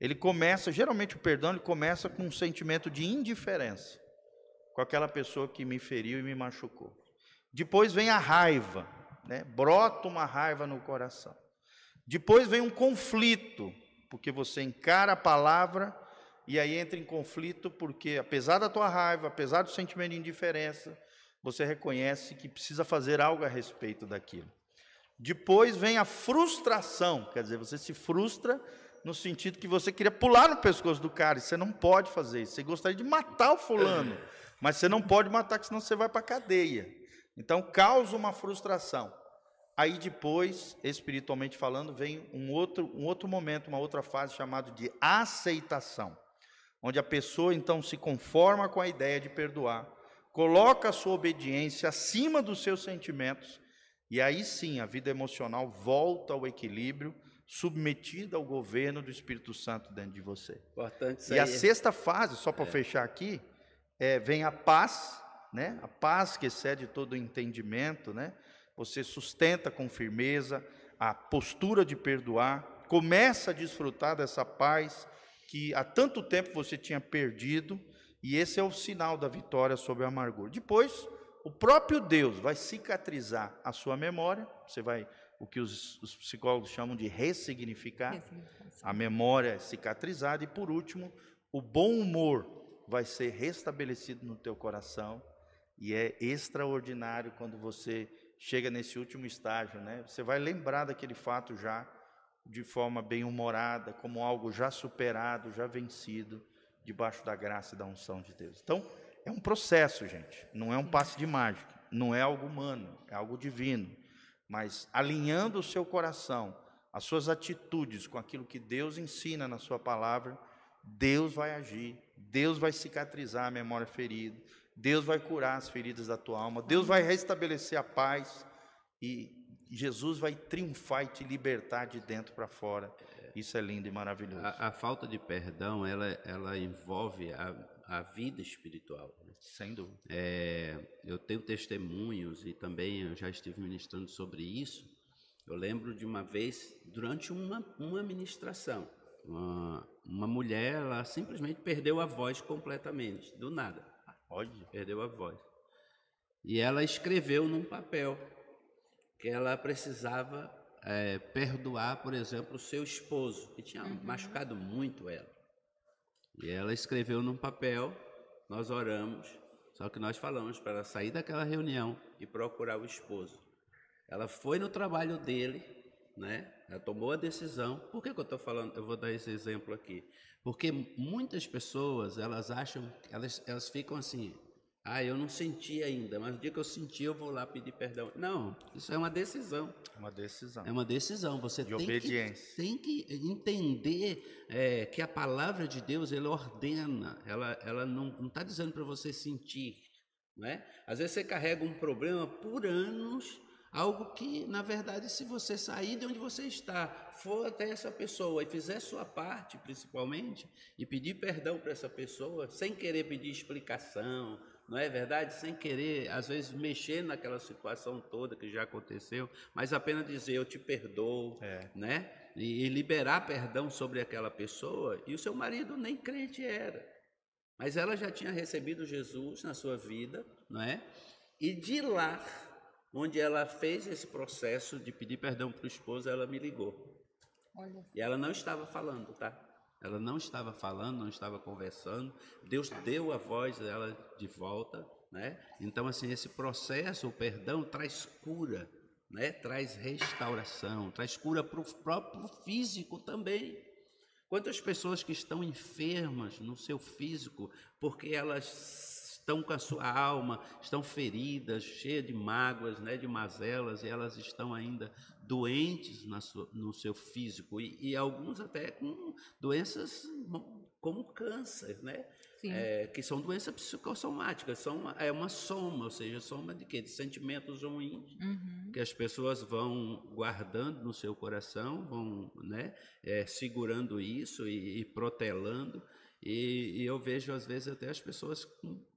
Ele começa, geralmente o perdão ele começa com um sentimento de indiferença com aquela pessoa que me feriu e me machucou. Depois vem a raiva, né? brota uma raiva no coração. Depois vem um conflito, porque você encara a palavra e aí entra em conflito, porque apesar da tua raiva, apesar do sentimento de indiferença, você reconhece que precisa fazer algo a respeito daquilo. Depois vem a frustração, quer dizer, você se frustra no sentido que você queria pular no pescoço do cara, e você não pode fazer isso. Você gostaria de matar o fulano, mas você não pode matar, senão você vai para a cadeia. Então, causa uma frustração. Aí depois, espiritualmente falando, vem um outro, um outro momento, uma outra fase chamada de aceitação, onde a pessoa então se conforma com a ideia de perdoar, coloca a sua obediência acima dos seus sentimentos, e aí sim a vida emocional volta ao equilíbrio, submetida ao governo do Espírito Santo dentro de você. Importante e a sexta fase, só para é. fechar aqui, é, vem a paz né? A paz que excede todo o entendimento, né? Você sustenta com firmeza a postura de perdoar, começa a desfrutar dessa paz que há tanto tempo você tinha perdido, e esse é o sinal da vitória sobre a amargura. Depois, o próprio Deus vai cicatrizar a sua memória, você vai o que os, os psicólogos chamam de ressignificar, a memória é cicatrizada e por último, o bom humor vai ser restabelecido no teu coração e é extraordinário quando você chega nesse último estágio, né? Você vai lembrar daquele fato já de forma bem humorada, como algo já superado, já vencido, debaixo da graça e da unção de Deus. Então, é um processo, gente. Não é um passe de mágica, não é algo humano, é algo divino. Mas alinhando o seu coração, as suas atitudes com aquilo que Deus ensina na sua palavra, Deus vai agir, Deus vai cicatrizar a memória ferida, Deus vai curar as feridas da tua alma, Deus vai restabelecer a paz e Jesus vai triunfar e te libertar de dentro para fora. Isso é lindo e maravilhoso. A, a falta de perdão, ela, ela envolve a, a vida espiritual. Né? Sem dúvida. É, eu tenho testemunhos e também eu já estive ministrando sobre isso. Eu lembro de uma vez, durante uma, uma ministração, uma, uma mulher, ela simplesmente perdeu a voz completamente, do nada. Pode. Perdeu a voz. E ela escreveu num papel que ela precisava é, perdoar, por exemplo, o seu esposo, que tinha uhum. machucado muito ela. E ela escreveu num papel, nós oramos, só que nós falamos para ela sair daquela reunião e procurar o esposo. Ela foi no trabalho dele, né? Ela tomou a decisão. Por que, que eu estou falando? Eu vou dar esse exemplo aqui. Porque muitas pessoas, elas acham, elas, elas ficam assim, ah, eu não senti ainda, mas no dia que eu senti, eu vou lá pedir perdão. Não, isso é uma decisão. É uma decisão. É uma decisão. Você de tem obediência. Que, tem que entender é, que a palavra de Deus, ela ordena, ela, ela não está dizendo para você sentir. Não é? Às vezes você carrega um problema por anos Algo que, na verdade, se você sair de onde você está, for até essa pessoa e fizer sua parte, principalmente, e pedir perdão para essa pessoa, sem querer pedir explicação, não é verdade? Sem querer, às vezes, mexer naquela situação toda que já aconteceu, mas apenas dizer eu te perdoo, é. né? E, e liberar perdão sobre aquela pessoa. E o seu marido nem crente era, mas ela já tinha recebido Jesus na sua vida, não é? E de lá onde ela fez esse processo de pedir perdão para o esposo, ela me ligou. Olha. E ela não estava falando, tá? Ela não estava falando, não estava conversando. Deus deu a voz dela de volta, né? Então assim, esse processo, o perdão traz cura, né? Traz restauração, traz cura para o próprio físico também. Quantas pessoas que estão enfermas no seu físico porque elas estão com a sua alma, estão feridas, cheias de mágoas, né, de mazelas, e elas estão ainda doentes sua, no seu físico, e, e, alguns até com doenças como câncer, né? É, que são doenças psicossomáticas, são, é uma soma, ou seja, soma de quê? De sentimentos ruins uhum. que as pessoas vão guardando no seu coração, vão né, é, segurando isso e, e protelando, e, e, eu vejo às vezes até as pessoas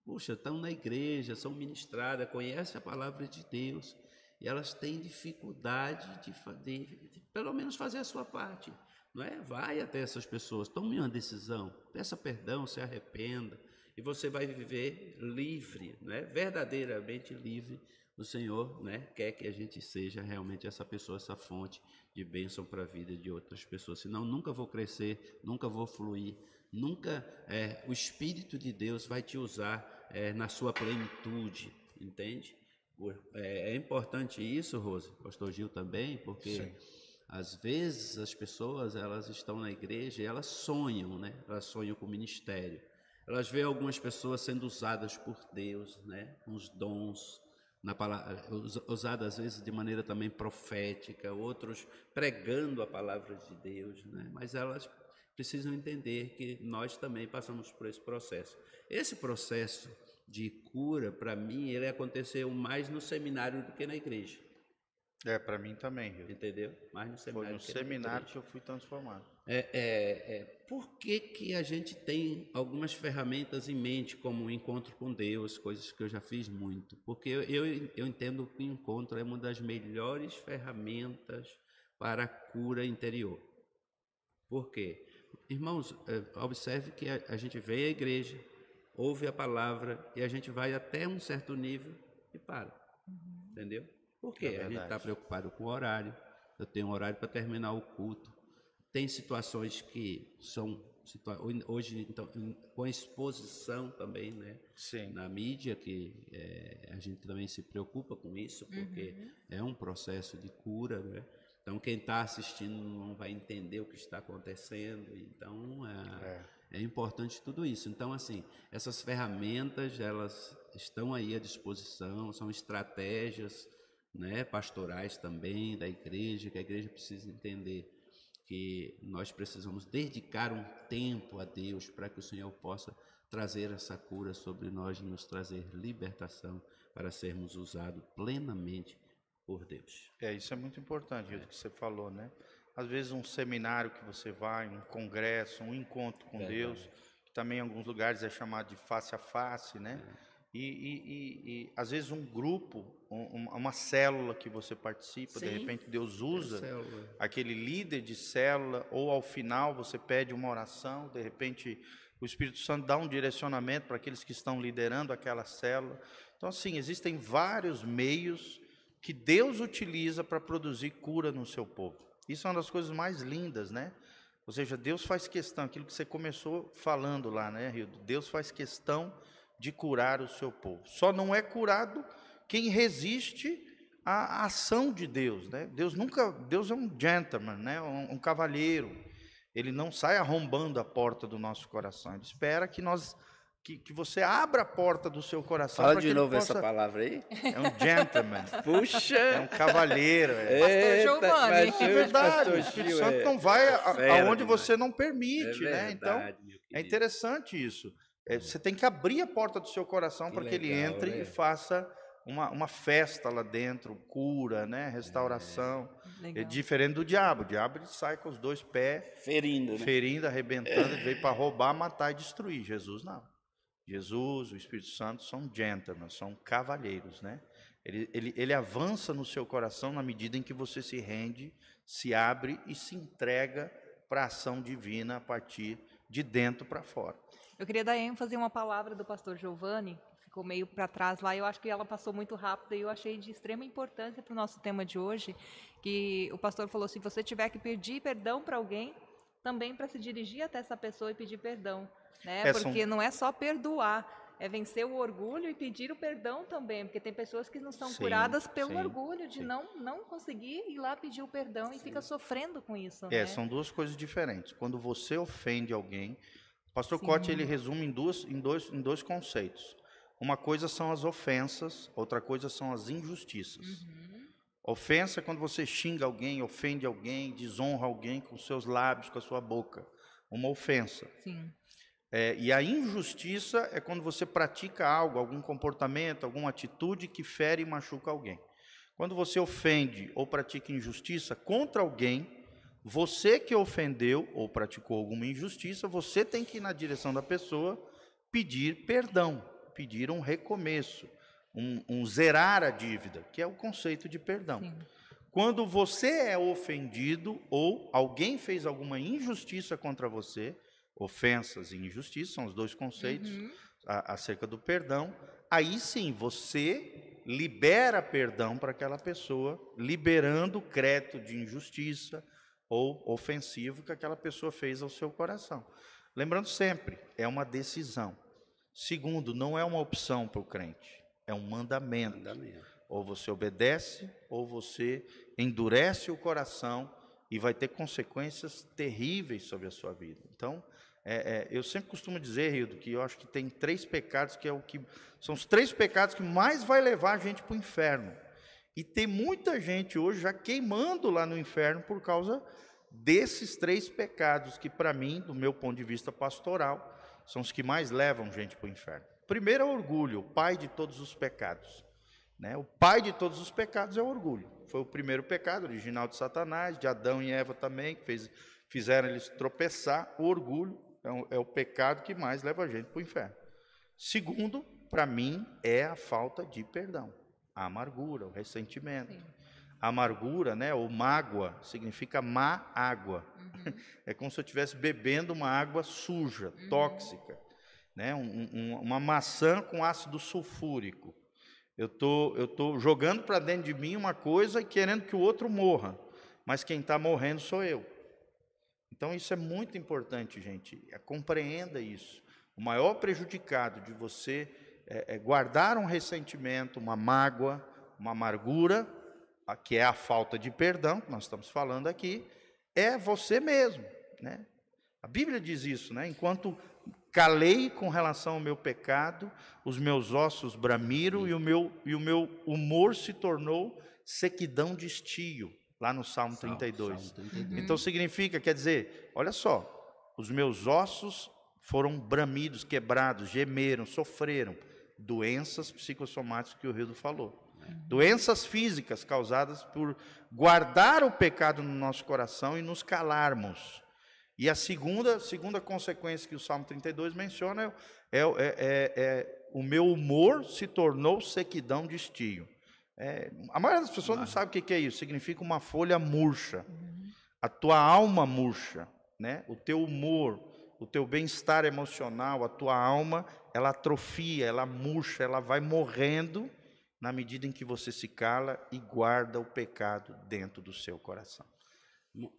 puxa, estão na igreja, são ministradas, conhecem a palavra de Deus e elas têm dificuldade de, de, de, pelo menos fazer a sua parte. Não é? Vai até essas pessoas, tome uma decisão, peça perdão, se arrependa e você vai viver livre, não é? verdadeiramente livre. O Senhor né, quer que a gente seja realmente essa pessoa, essa fonte de bênção para a vida de outras pessoas. Senão, nunca vou crescer, nunca vou fluir, nunca é, o Espírito de Deus vai te usar é, na sua plenitude, entende? É, é, importante isso, Rose, pastor Gil também, porque Sim. às vezes as pessoas elas estão na igreja e elas sonham, né? Elas sonham com o ministério. Elas veem algumas pessoas sendo usadas por Deus, né? Com os dons, na palavra, usadas às vezes de maneira também profética, outros pregando a palavra de Deus, né? Mas elas precisam entender que nós também passamos por esse processo. Esse processo de cura, para mim, ele aconteceu mais no seminário do que na igreja. É, para mim também. Viu? Entendeu? Mais no seminário. Foi no seminário que eu fui transformado. É, é, é, por que, que a gente tem algumas ferramentas em mente, como o encontro com Deus, coisas que eu já fiz muito? Porque eu, eu, eu entendo que o encontro é uma das melhores ferramentas para a cura interior. Por quê? Irmãos, é, observe que a, gente veio à igreja, ouve a palavra e a gente vai até um certo nível e para. Uhum. Entendeu? Por quê? É a gente está preocupado com o horário. Eu tenho um horário para terminar o culto. Tem situações que são hoje então com a exposição também, né? Sim. Na mídia que é, a gente também se preocupa com isso porque uhum. é um processo de cura, né? Então, quem está assistindo não vai entender o que está acontecendo. Então, é, é. é, importante tudo isso. Então, assim, essas ferramentas, elas estão aí à disposição, são estratégias né, pastorais também da igreja, que a igreja precisa entender que nós precisamos dedicar um tempo a Deus para que o Senhor possa trazer essa cura sobre nós e nos trazer libertação para sermos usados plenamente por Deus. É, isso é muito importante, é. o que você falou, né? às vezes um seminário que você vai, um congresso, um encontro com Verdade. Deus, que também em alguns lugares é chamado de face a face, né? E, e- e- e, às vezes um grupo, um- um- uma célula que você participa, de Sim. repente Deus usa Célula. aquele líder de célula, ou ao final você pede uma oração, de repente o Espírito Santo dá um direcionamento para aqueles que estão liderando aquela célula. Então, assim, existem vários meios que Deus utiliza para produzir cura no seu povo. Isso é uma das coisas mais lindas, né? Ou seja, Deus faz questão, aquilo que você começou falando lá, né, Rildo? Deus faz questão de curar o seu povo. Só não é curado quem resiste à ação de Deus, né? Deus nunca, Deus é um gentleman, né? Um, um cavalheiro. Ele não sai arrombando a porta do nosso coração. Ele espera que nós que, que você abra a porta do seu coração Fala para de novo ele essa possa... palavra aí. É um gentleman, é Puxa! um cavalheiro. É, Pastor Giovanni. mas é verdade. O Espírito Gil Santo é- não vai a- fera aonde demais. você não permite, é né? Então é interessante isso. É, você tem que abrir a porta do seu coração para que ele entre né? e faça uma, uma festa lá dentro, cura, né? Restauração. É, Legal. diferente do diabo. O diabo ele sai com os dois pés, Ferindo, né? ferindo, arrebentando, ele veio para roubar, matar e destruir. Jesus não. Jesus, o Espírito Santo são gentlemen, são cavalheiros, né? Ele, ele, ele avança no seu coração na medida em que você se rende, se abre e se entrega para a ação divina a partir de dentro para fora. Eu queria dar ênfase em uma palavra do pastor Giovanni, que ficou meio para trás lá. Eu acho que ela passou muito rápido e eu achei de extrema importância para o nosso tema de hoje, que o pastor falou: se você tiver que pedir perdão para alguém, também para se dirigir até essa pessoa e pedir perdão, né? É, são- Porque não é só perdoar, é vencer o orgulho e pedir o perdão também, porque tem pessoas que não são Sim, curadas pelo sim, orgulho de sim. não não conseguir ir lá pedir o perdão e fica sofrendo com isso, É, né? são duas coisas diferentes. Quando você ofende alguém, o pastor. Cote ele resume em, duas, em, dois, em dois conceitos. Uma coisa são as ofensas, outra coisa são as injustiças. Uhum. Ofensa é quando você xinga alguém, ofende alguém, desonra alguém com seus lábios, com a sua boca. Uma ofensa. Sim. É, e a injustiça é quando você pratica algo, algum comportamento, alguma atitude que fere e machuca alguém. Quando você ofende ou pratica injustiça contra alguém, você que ofendeu ou praticou alguma injustiça, você tem que ir na direção da pessoa pedir perdão, pedir um recomeço, um, um zerar a dívida, que é o conceito de perdão. Sim. Quando você é ofendido ou alguém fez alguma injustiça contra você, ofensas e injustiça são os dois conceitos Uhum. a- acerca do perdão, aí sim você libera perdão para aquela pessoa, liberando o crédito de injustiça ou ofensivo que aquela pessoa fez ao seu coração. Lembrando sempre, é uma decisão. Segundo, não é uma opção para o crente, é um mandamento. Mandamento. Ou você obedece, ou você endurece o coração e vai ter consequências terríveis sobre a sua vida. Então, é, é, eu sempre costumo dizer, Rildo, que eu acho que tem três pecados que é o que são os três pecados que mais vai levar a gente para o inferno. E tem muita gente hoje já queimando lá no inferno por causa desses três pecados que, para mim, do meu ponto de vista pastoral, são os que mais levam gente para o inferno. Primeiro é o orgulho, o pai de todos os pecados. Né? O pai de todos os pecados é o orgulho. Foi o primeiro pecado original de Satanás, de Adão e Eva também, que fez, fizeram eles tropeçar. O orgulho é o, é o pecado que mais leva a gente para o inferno. Segundo, para mim, é a falta de perdão, a amargura, o ressentimento. Sim. Amargura, né, ou mágoa, significa má água. Uhum. É como se eu estivesse bebendo uma água suja, tóxica. Né? Um- um- uma maçã com ácido sulfúrico. Eu tô, eu tô jogando para dentro de mim uma coisa e querendo que o outro morra, mas quem está morrendo sou eu. Então isso é muito importante, gente. É, compreenda isso. O maior prejudicado de você é, é guardar um ressentimento, uma mágoa, uma amargura, a- que é a falta de perdão, que nós estamos falando aqui, é você mesmo, né? A Bíblia diz isso, né? Enquanto calei com relação ao meu pecado, os meus ossos bramiram e o meu, e o meu humor se tornou sequidão de estio, lá no Salmo Salmo- 32. Salmo 32. Então significa, quer dizer, olha só, os meus ossos foram bramidos, quebrados, gemeram, sofreram doenças psicossomáticas que o Rildo falou. Doenças físicas causadas por guardar o pecado no nosso coração e nos calarmos. E a segunda, segunda consequência que o Salmo 32 menciona é, é, é, é o meu humor se tornou sequidão de estio. É, a maioria das pessoas não sabe o que é isso. Significa uma folha murcha. A tua alma murcha, né? O teu humor, o teu bem-estar emocional, a tua alma, ela atrofia, ela murcha, ela vai morrendo na medida em que você se cala e guarda o pecado dentro do seu coração.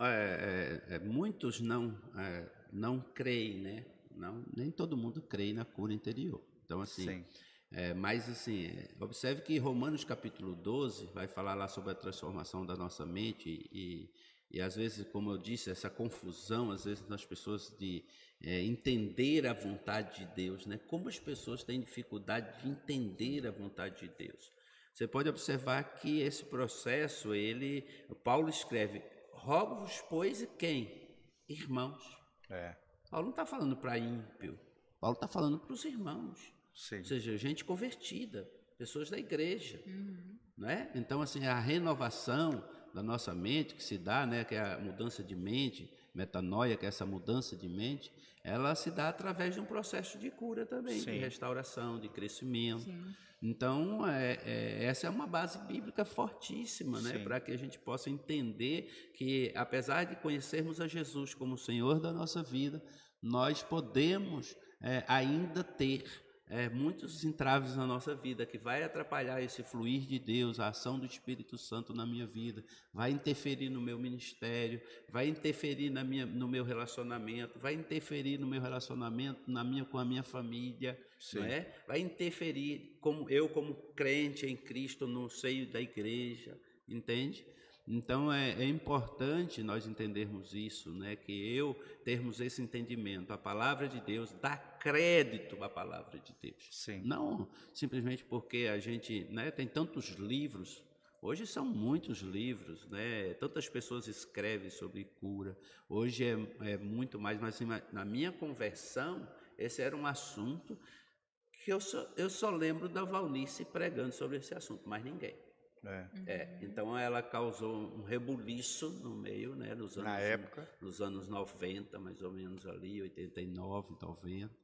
É, é, é, muitos não é, não creem, né? Não, nem todo mundo crê na cura interior. Então assim, Sim. É, mas assim, é, observe que Romanos capítulo 12 vai falar lá sobre a transformação da nossa mente e, e às vezes, como eu disse, essa confusão, às vezes nas pessoas de é, entender a vontade de Deus, né? Como as pessoas têm dificuldade de entender a vontade de Deus. Você pode observar que esse processo, ele, Paulo escreve, rogo-vos, pois, e quem? Irmãos. É. Paulo não está falando para ímpio, Paulo está falando para os irmãos. Sim. Ou seja, gente convertida, pessoas da igreja. Uhum. Né? Então, assim, a renovação da nossa mente que se dá, né, que é a mudança de mente, metanoia, que é essa mudança de mente, ela se dá através de um processo de cura também, Sim. de restauração, de crescimento. Sim. Então, é, é, essa é uma base bíblica fortíssima, né, para que a gente possa entender que, apesar de conhecermos a Jesus como Senhor da nossa vida, nós podemos é, ainda ter é, muitos entraves na nossa vida que vai atrapalhar esse fluir de Deus, a ação do Espírito Santo na minha vida, vai interferir no meu ministério, vai interferir na minha, no meu relacionamento, vai interferir no meu relacionamento na minha, com a minha família, não é? vai interferir como eu como crente em Cristo no seio da igreja, entende? Então é, é, importante nós entendermos isso, né? Que eu termos esse entendimento. A palavra de Deus dá crédito à palavra de Deus. Sim. Não simplesmente porque a gente, né? Tem tantos livros. Hoje são muitos livros, né? Tantas pessoas escrevem sobre cura. Hoje é, é muito mais. Mas assim, na minha conversão, esse era um assunto que eu só, eu só lembro da Valnice pregando sobre esse assunto, mais ninguém. É. é. então ela causou um rebuliço no meio, né, nos anos, Na época. nos anos 90, mais ou menos ali, 89, 90.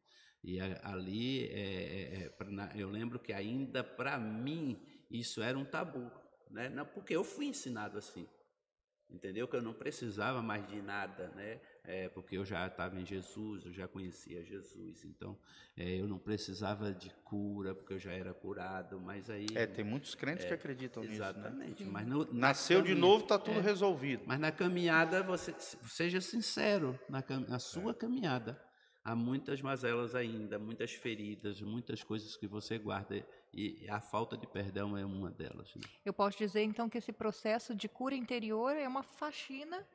E ali, é, é, é eu lembro que ainda para mim isso era um tabu, né? Não, porque eu fui ensinado assim, entendeu? Que eu não precisava mais de nada, né? É, porque eu já estava em Jesus, eu já conhecia Jesus, então é, eu não precisava de cura, porque eu já era curado, mas aí... É, tem muitos crentes é, que acreditam exatamente, nisso, né? mas no, Nasceu de novo, está tudo é, resolvido. Mas na caminhada, você seja sincero, na, na sua é. caminhada, há muitas mazelas ainda, muitas feridas, muitas coisas que você guarda e a falta de perdão é uma delas. Né? Eu posso dizer então que esse processo de cura interior é uma faxina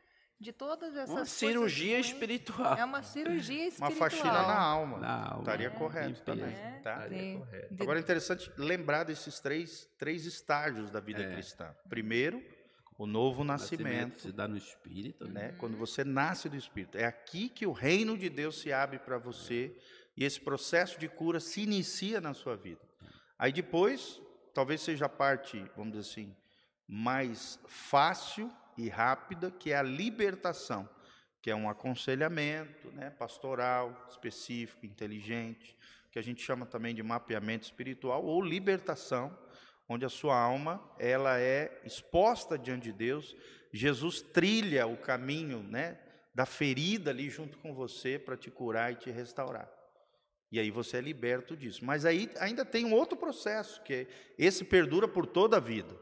de todas essas uma cirurgia espiritual. É uma cirurgia espiritual. Uma faxina na alma. Na alma. Estaria é, correto também. É, tá? Estaria correto. Agora é interessante lembrar desses três, três estágios da vida é. cristã. Primeiro, o novo nascimento. nascimento se dá no Espírito. Né? Uhum. Quando você nasce do Espírito. É aqui que o reino de Deus se abre para você e esse processo de cura se inicia na sua vida. Aí depois, talvez seja a parte, vamos dizer assim, mais fácil e rápida, que é a libertação, que é um aconselhamento né, pastoral, específico, inteligente, que a gente chama também de mapeamento espiritual ou libertação, onde a sua alma ela é exposta diante de Deus. Jesus trilha o caminho né, da ferida ali junto com você para te curar e te restaurar. E aí você é liberto disso. Mas aí ainda tem um outro processo, que é, esse perdura por toda a vida.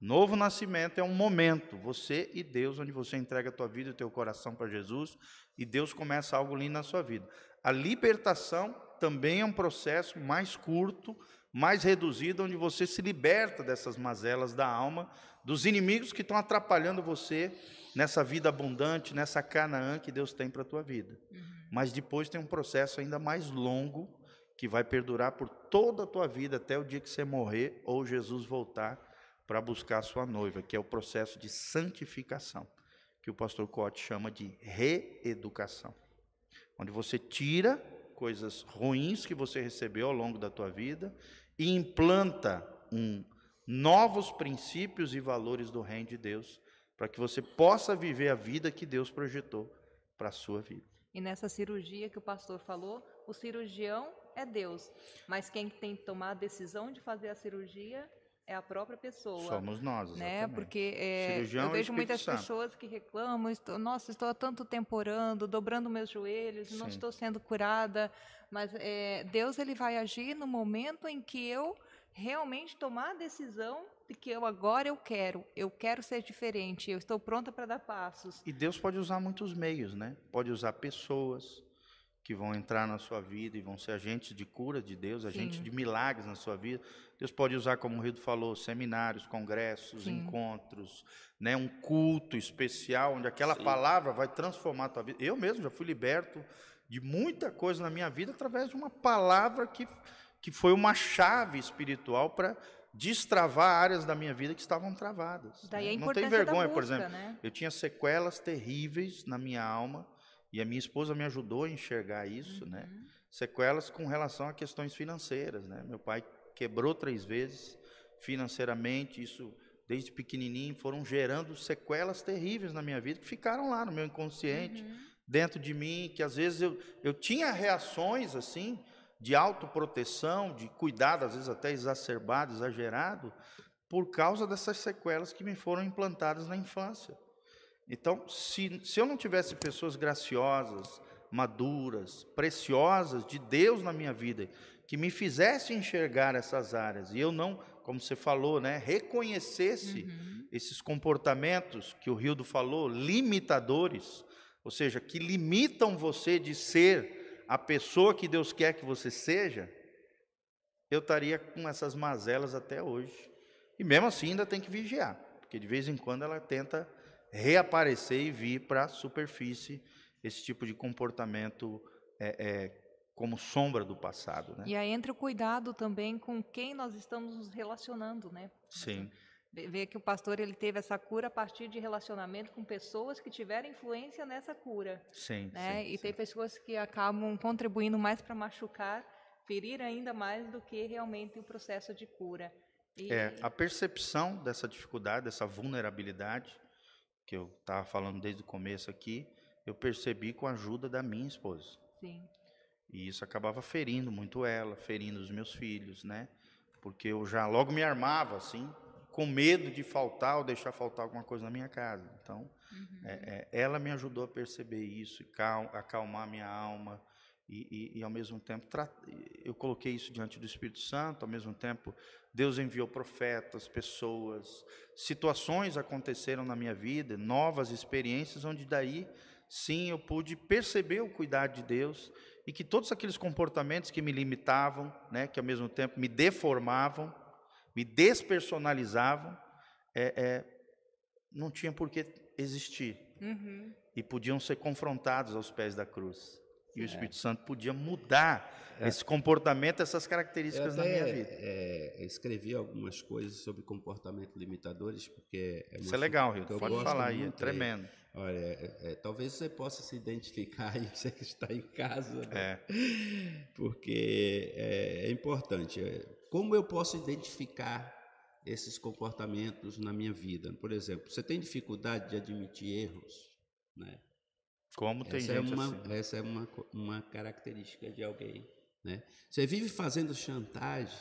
Novo nascimento é um momento, você e Deus, onde você entrega a tua vida e o teu coração para Jesus e Deus começa algo lindo na sua vida. A libertação também é um processo mais curto, mais reduzido, onde você se liberta dessas mazelas da alma, dos inimigos que estão atrapalhando você nessa vida abundante, nessa Canaã que Deus tem para a tua vida. Uhum. Mas depois tem um processo ainda mais longo que vai perdurar por toda a tua vida até o dia que você morrer ou Jesus voltar para buscar a sua noiva, que é o processo de santificação, que o pastor Cote chama de reeducação, onde você tira coisas ruins que você recebeu ao longo da tua vida e implanta um novos princípios e valores do reino de Deus, para que você possa viver a vida que Deus projetou para a sua vida. E nessa cirurgia que o pastor falou, o cirurgião é Deus, mas quem tem que tomar a decisão de fazer a cirurgia é a própria pessoa. Somos nós, né? exatamente. Porque é, é eu o vejo muitas Santo. pessoas que reclamam, estou, nossa, estou há tanto tempo orando, dobrando meus joelhos, não Sim. estou sendo curada, mas é, Deus ele vai agir no momento em que eu realmente tomar a decisão de que eu agora eu quero, eu quero ser diferente, eu estou pronta para dar passos. E Deus pode usar muitos meios, né? Pode usar pessoas que vão entrar na sua vida e vão ser agentes de cura de Deus, agentes Sim. de milagres na sua vida. Deus pode usar, como o Rildo falou, seminários, congressos, Sim. encontros, né? um culto especial, onde aquela Sim. palavra vai transformar a tua vida. Eu mesmo já fui liberto de muita coisa na minha vida através de uma palavra que, que foi uma chave espiritual para destravar áreas da minha vida que estavam travadas. Daí né? a Não tem vergonha, da por exemplo. né? Eu tinha sequelas terríveis na minha alma e a minha esposa me ajudou a enxergar isso, né? Uhum. Sequelas com relação a questões financeiras, né? Meu pai quebrou três vezes financeiramente, isso desde pequenininho foram gerando sequelas terríveis na minha vida que ficaram lá no meu inconsciente, Uhum. dentro de mim, que às vezes eu, eu tinha reações assim de autoproteção, de cuidado, às vezes até exacerbado, exagerado, por causa dessas sequelas que me foram implantadas na infância. Então, se, se eu não tivesse pessoas graciosas, maduras, preciosas de Deus na minha vida, que me fizessem enxergar essas áreas, e eu não, como você falou, né, reconhecesse Uhum. esses comportamentos que o Rildo falou, limitadores, ou seja, que limitam você de ser a pessoa que Deus quer que você seja, eu estaria com essas mazelas até hoje. E mesmo assim ainda tem que vigiar, porque de vez em quando ela tenta reaparecer e vir para a superfície esse tipo de comportamento é, é, como sombra do passado, né? E aí entra o cuidado também com quem nós estamos nos relacionando, né? Sim, vê que o pastor ele teve essa cura a partir de relacionamento com pessoas que tiveram influência nessa cura, sim, né? sim, e sim. tem pessoas que acabam contribuindo mais para machucar, ferir ainda mais do que realmente o processo de cura. E, É, a percepção dessa dificuldade, dessa vulnerabilidade, que eu estava falando desde o começo aqui, eu percebi com a ajuda da minha esposa. sim, E isso acabava ferindo muito ela, ferindo os meus filhos, né? Porque eu já logo me armava, assim, com medo de faltar ou deixar faltar alguma coisa na minha casa. Então, uhum, é, é, ela me ajudou a perceber isso, e cal- acalmar minha alma e, e- e, ao mesmo tempo eu coloquei isso diante do Espírito Santo. Ao mesmo tempo, Deus enviou profetas, pessoas, situações aconteceram na minha vida, novas experiências, onde daí sim eu pude perceber o cuidado de Deus e que todos aqueles comportamentos que me limitavam, né, que ao mesmo tempo me deformavam, me despersonalizavam, é, é, não tinha por que existir uhum, e podiam ser confrontados aos pés da cruz. E o É. Espírito Santo podia mudar esse comportamento, essas características Eu na minha até vida. é, escrevi algumas coisas sobre comportamento limitadores, porque é Isso é legal, Rio. Pode falar aí, é tremendo. Olha, é, é, talvez você possa se identificar aí, você que está em casa, né? É, porque é, é importante. É, Como eu posso identificar esses comportamentos na minha vida? Por exemplo, você tem dificuldade de admitir erros, né? Como tem essa é gente uma, assim. essa é uma, uma característica de alguém, né? Você vive fazendo chantagem,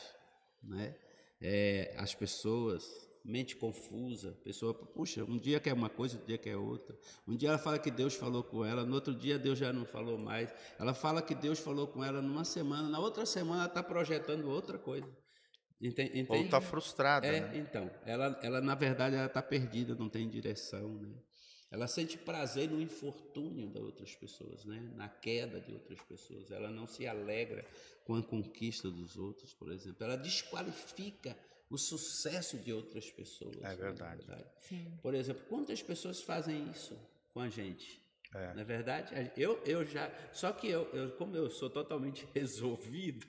né? É, as pessoas, mente confusa, pessoa, puxa, um dia quer uma coisa, outro dia quer outra. Um dia ela fala que Deus falou com ela, no outro dia Deus já não falou mais. Ela fala que Deus falou com ela numa semana, na outra semana ela está projetando outra coisa. Ou Entende? está frustrada, É, né? então, ela, ela na verdade ela está perdida, não tem direção, né? Ela sente prazer no infortúnio de outras pessoas, né? Na queda de outras pessoas. Ela não se alegra com a conquista dos outros, por exemplo. Ela desqualifica o sucesso de outras pessoas. É né, verdade. sim. Por exemplo, quantas pessoas fazem isso com a gente? É. Na verdade, a- eu, eu já. Só que eu, eu, como eu sou totalmente resolvido,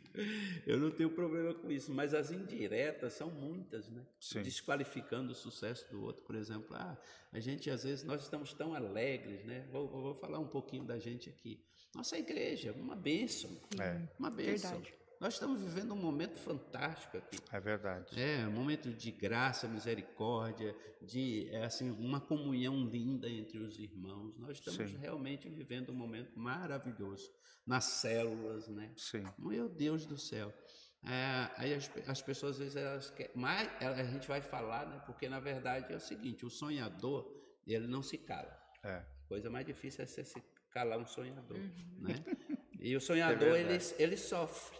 eu não tenho problema com isso. Mas as indiretas são muitas, né? Sim. Desqualificando o sucesso do outro. Por exemplo, ah, a gente às vezes nós estamos tão alegres, né? Vou, vou vou falar um pouquinho da gente aqui. Nossa igreja, uma bênção. É. Uma bênção. Verdade. Nós estamos vivendo um momento fantástico aqui. É verdade. É, um momento de graça, misericórdia, de é, assim, uma comunhão linda entre os irmãos. Nós estamos Sim. realmente vivendo um momento maravilhoso nas células, né? Sim. Meu Deus do céu. É, aí as, as pessoas às vezes elas querem, mas a gente vai falar, né? Porque na verdade é o seguinte, o sonhador ele não se cala. É. A coisa mais difícil é você se calar um sonhador, Uhum. né? E o sonhador ele, verdade. ele sofre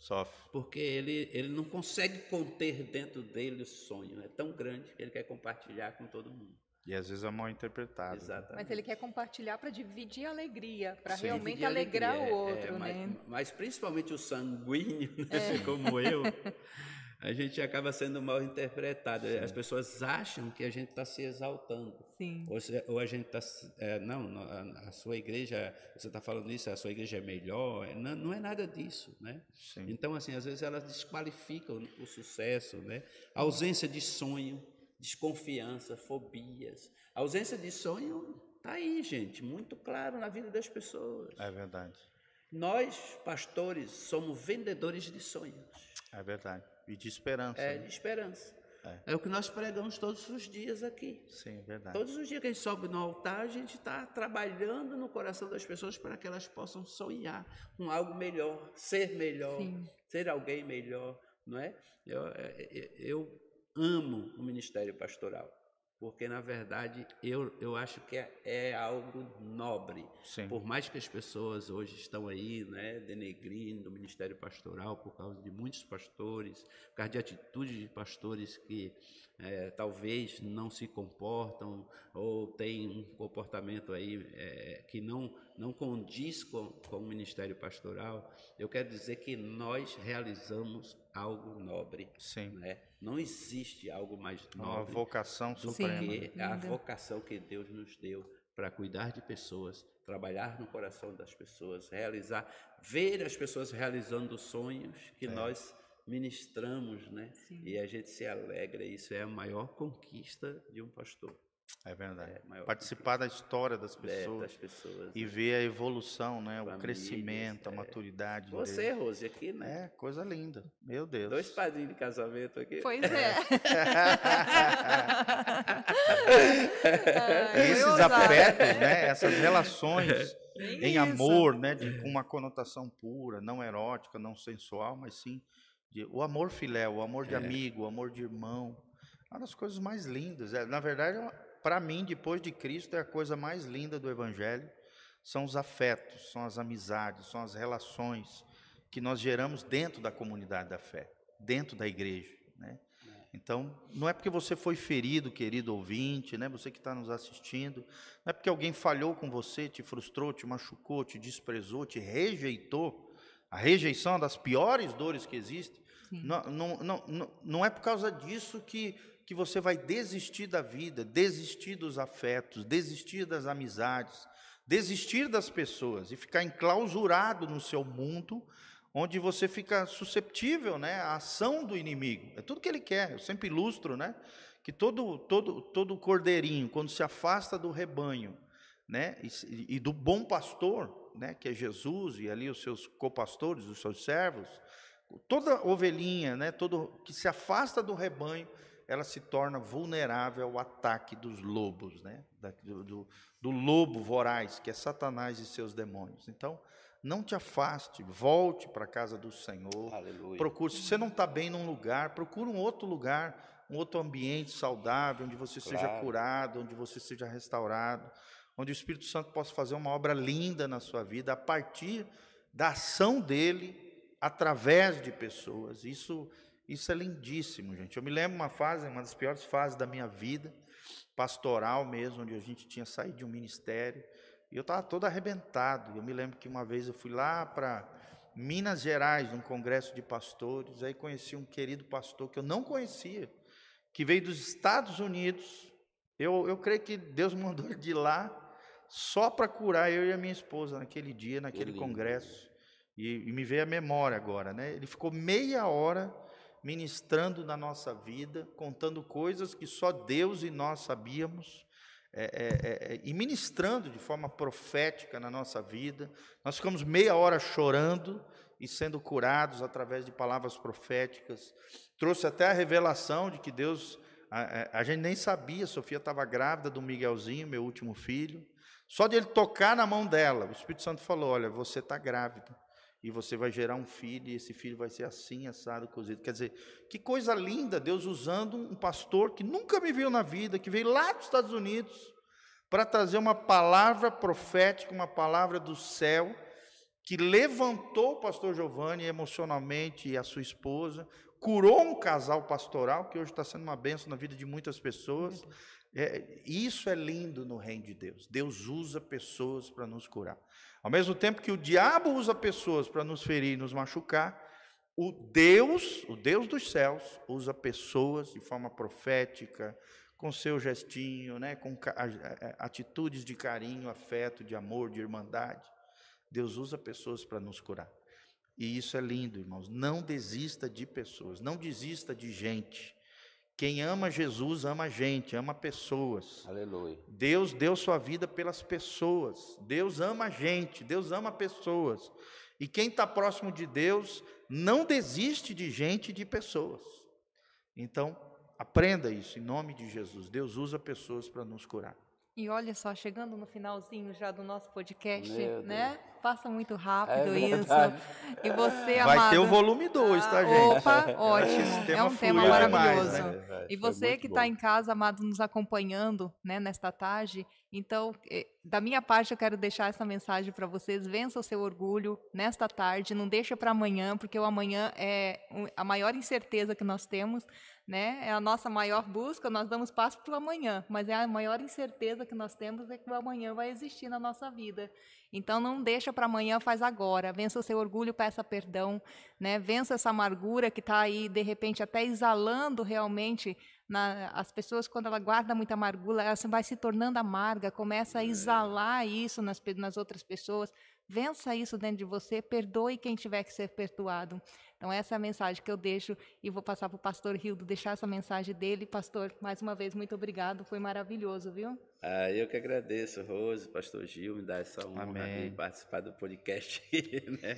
Sofre. porque ele, ele não consegue conter dentro dele o sonho. É tão grande que ele quer compartilhar com todo mundo. E às vezes é mal interpretado. né? Exatamente. Mas ele quer compartilhar para dividir a alegria, para realmente alegrar alegria, o é, outro, é, mas, né? mas principalmente o sanguíneo, né, como eu, a gente acaba sendo mal interpretado. As pessoas acham que a gente está se exaltando. Sim. Ou, se- ou a gente está. não, não, a, a sua igreja, você está falando isso, a sua igreja é melhor. Não, não é nada disso, né? Sim. Então, assim, às vezes elas desqualificam o sucesso, né? A ausência de sonho, desconfiança, fobias. A ausência de sonho está aí, gente, muito claro na vida das pessoas. É verdade. Nós, pastores, somos vendedores de sonhos, É verdade. E de esperança. é, né? de esperança. É. É. o que nós pregamos todos os dias aqui. Sim, é verdade. Todos os dias que a gente sobe no altar, a gente está trabalhando no coração das pessoas para que elas possam sonhar com algo melhor, ser melhor, Sim. ser alguém melhor, não é? Eu, é, eu amo o ministério pastoral, porque na verdade eu, eu acho que é, é algo nobre. Sim. Por mais que as pessoas hoje estão aí, né, denegrindo o ministério pastoral por causa de muitos pastores, por causa de atitudes de pastores que eh, talvez não se comportam ou têm um comportamento aí eh, que não, não condiz com, com o ministério pastoral, eu quero dizer que nós realizamos algo nobre. Sim. Né? Não existe algo mais É Uma nobre vocação do suprema. que a vocação que Deus nos deu para cuidar de pessoas, trabalhar no coração das pessoas, realizar, ver as pessoas realizando sonhos que É. nós ministramos, né? Sim. E a gente se alegra. Isso é a maior conquista de um pastor. É verdade. É, Participar da história das conquista, é, pessoas das pessoas. e né? ver a evolução, né? o Famílias, crescimento, a é. maturidade. Você, deles. Rose, aqui, né? É, coisa linda. Meu Deus. Dois padrinhos de casamento aqui. Pois é. Esses afetos, né? Essas relações em isso. amor, né? De, com uma conotação pura, não erótica, não sensual, mas sim de, o amor filéu, o amor de É. amigo, o amor de irmão. É uma das coisas mais lindas. É, na verdade, para mim, depois de Cristo, é a coisa mais linda do Evangelho. São os afetos, são as amizades, são as relações que nós geramos dentro da comunidade da fé, dentro da igreja, né? Então, não é porque você foi ferido, querido ouvinte, né? Você que está nos assistindo, não é porque alguém falhou com você, te frustrou, te machucou, te desprezou, te rejeitou. A rejeição é das piores dores que existe. Não, não, não, não é por causa disso que, que você vai desistir da vida, desistir dos afetos, desistir das amizades, desistir das pessoas e ficar enclausurado no seu mundo, onde você fica susceptível né, à ação do inimigo. É tudo que ele quer. Eu sempre ilustro né, que todo, todo, todo cordeirinho, quando se afasta do rebanho né, e, e do bom pastor, né, que é Jesus e ali os seus copastores, os seus servos, toda ovelhinha, né, todo que se afasta do rebanho, ela se torna vulnerável ao ataque dos lobos, né, da- do, do, lobo voraz, que é Satanás e seus demônios. Então, não te afaste, volte para a casa do Senhor. Aleluia. Procure, se você não está bem num lugar, procure um outro lugar, um outro ambiente saudável, onde você seja Claro. curado, onde você seja restaurado, onde o Espírito Santo possa fazer uma obra linda na sua vida a partir da ação dele através de pessoas. Isso, isso é lindíssimo, gente. Eu me lembro uma fase, uma das piores fases da minha vida, pastoral mesmo, onde a gente tinha saído de um ministério e eu estava todo arrebentado. Eu me lembro que uma vez eu fui lá para Minas Gerais, num congresso de pastores, aí conheci um querido pastor que eu não conhecia, que veio dos Estados Unidos. Eu, eu creio que Deus mandou ele de lá só para curar eu e a minha esposa naquele dia, naquele congresso. E, e me veio a memória agora, né? Ele ficou meia hora ministrando na nossa vida, contando coisas que só Deus e nós sabíamos, é, é, é, e ministrando de forma profética na nossa vida. Nós ficamos meia hora chorando e sendo curados através de palavras proféticas. Trouxe até a revelação de que Deus. A, a, a gente nem sabia, Sofia estava grávida do Miguelzinho, meu último filho. Só de ele tocar na mão dela, o Espírito Santo falou: Olha, você está grávida e você vai gerar um filho, e esse filho vai ser assim, assado, cozido. Quer dizer, que coisa linda, Deus usando um pastor que nunca me viu na vida, que veio lá dos Estados Unidos, para trazer uma palavra profética, uma palavra do céu, que levantou o pastor Giovanni emocionalmente e a sua esposa, curou um casal pastoral, que hoje está sendo uma bênção na vida de muitas pessoas. É, isso é lindo no reino de Deus. Deus usa pessoas para nos curar. Ao mesmo tempo que o diabo usa pessoas para nos ferir e nos machucar, o Deus, o Deus dos céus, usa pessoas de forma profética, com seu gestinho, né, com atitudes de carinho, afeto, de amor, de irmandade. Deus usa pessoas para nos curar. E isso é lindo, irmãos. Não desista de pessoas, não desista de gente. Quem ama Jesus ama gente, ama pessoas. Aleluia. Deus deu sua vida pelas pessoas. Deus ama a gente, Deus ama pessoas. E quem está próximo de Deus não desiste de gente e de pessoas. Então, aprenda isso em nome de Jesus. Deus usa pessoas para nos curar. E olha só, chegando no finalzinho já do nosso podcast, né? Passa muito rápido é isso. E você, Vai amado, ter o volume 2, tá, gente? Opa, ótimo. é um tema maravilhoso. Demais, né? E você que está em casa, amado, nos acompanhando, né, nesta tarde, então, eh, da minha parte, eu quero deixar essa mensagem para vocês. Vença o seu orgulho nesta tarde, não deixa para amanhã, porque o amanhã é a maior incerteza que nós temos né? É a nossa maior busca, nós damos passo para o amanhã, mas é a maior incerteza que nós temos é que o amanhã vai existir na nossa vida. Então não deixa para amanhã, faz agora. Vença o seu orgulho, peça perdão, né? Vença essa amargura que está aí de repente até exalando realmente na, as pessoas quando ela guarda muita amargura, ela vai se tornando amarga, começa a exalar isso nas, nas outras pessoas. Vença isso dentro de você, perdoe quem tiver que ser perdoado. Então, essa é a mensagem que eu deixo e vou passar para o pastor Rildo deixar essa mensagem dele. Pastor, mais uma vez, muito obrigado, foi maravilhoso, viu? Ah, eu que agradeço, Rose, pastor Gil, me dá essa honra Amém. de participar do podcast. Né?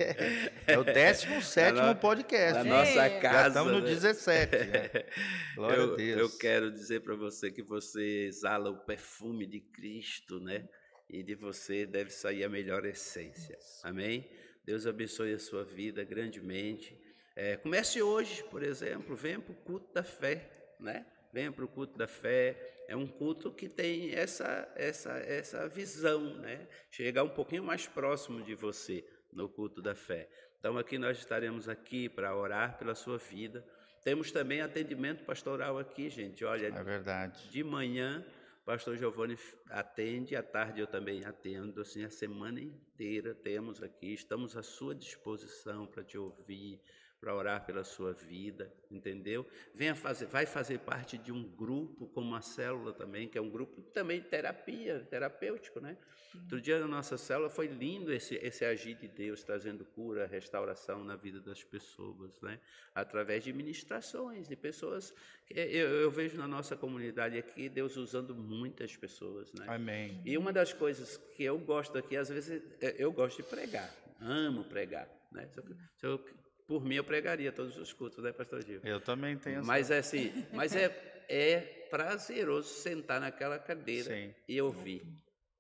É o 17 no, podcast. Na nossa casa. Já estamos no né? 17. Né? Glória eu, a Deus. Eu quero dizer para você que você exala o perfume de Cristo, né? E de você deve sair a melhor essência. Amém? Deus abençoe a sua vida grandemente. É, comece hoje, por exemplo, venha para o culto da fé, né? Venha para o culto da fé. É um culto que tem essa, essa, essa visão, né? Chegar um pouquinho mais próximo de você no culto da fé. Então aqui nós estaremos aqui para orar pela sua vida. Temos também atendimento pastoral aqui, gente. Olha, é verdade. De manhã, pastor Giovanni atende, à tarde eu também atendo, assim, a semana inteira temos aqui, estamos à sua disposição para te ouvir, para orar pela sua vida, entendeu? Venha fazer, vai fazer parte de um grupo, como uma célula também, que é um grupo também de terapia, terapêutico, né? Outro dia na nossa célula foi lindo esse, esse agir de Deus, trazendo cura, restauração na vida das pessoas, né? Através de ministrações, de pessoas. Eu, eu vejo na nossa comunidade aqui Deus usando muitas pessoas, né? Amém. E uma das coisas que eu gosto aqui, às vezes, é, eu gosto de pregar, amo pregar, né? Se eu, se eu por mim, eu pregaria todos os cultos, né, pastor Gil? Eu também tenho. Mas é assim, mas é, é prazeroso sentar naquela cadeira Sim. e ouvir.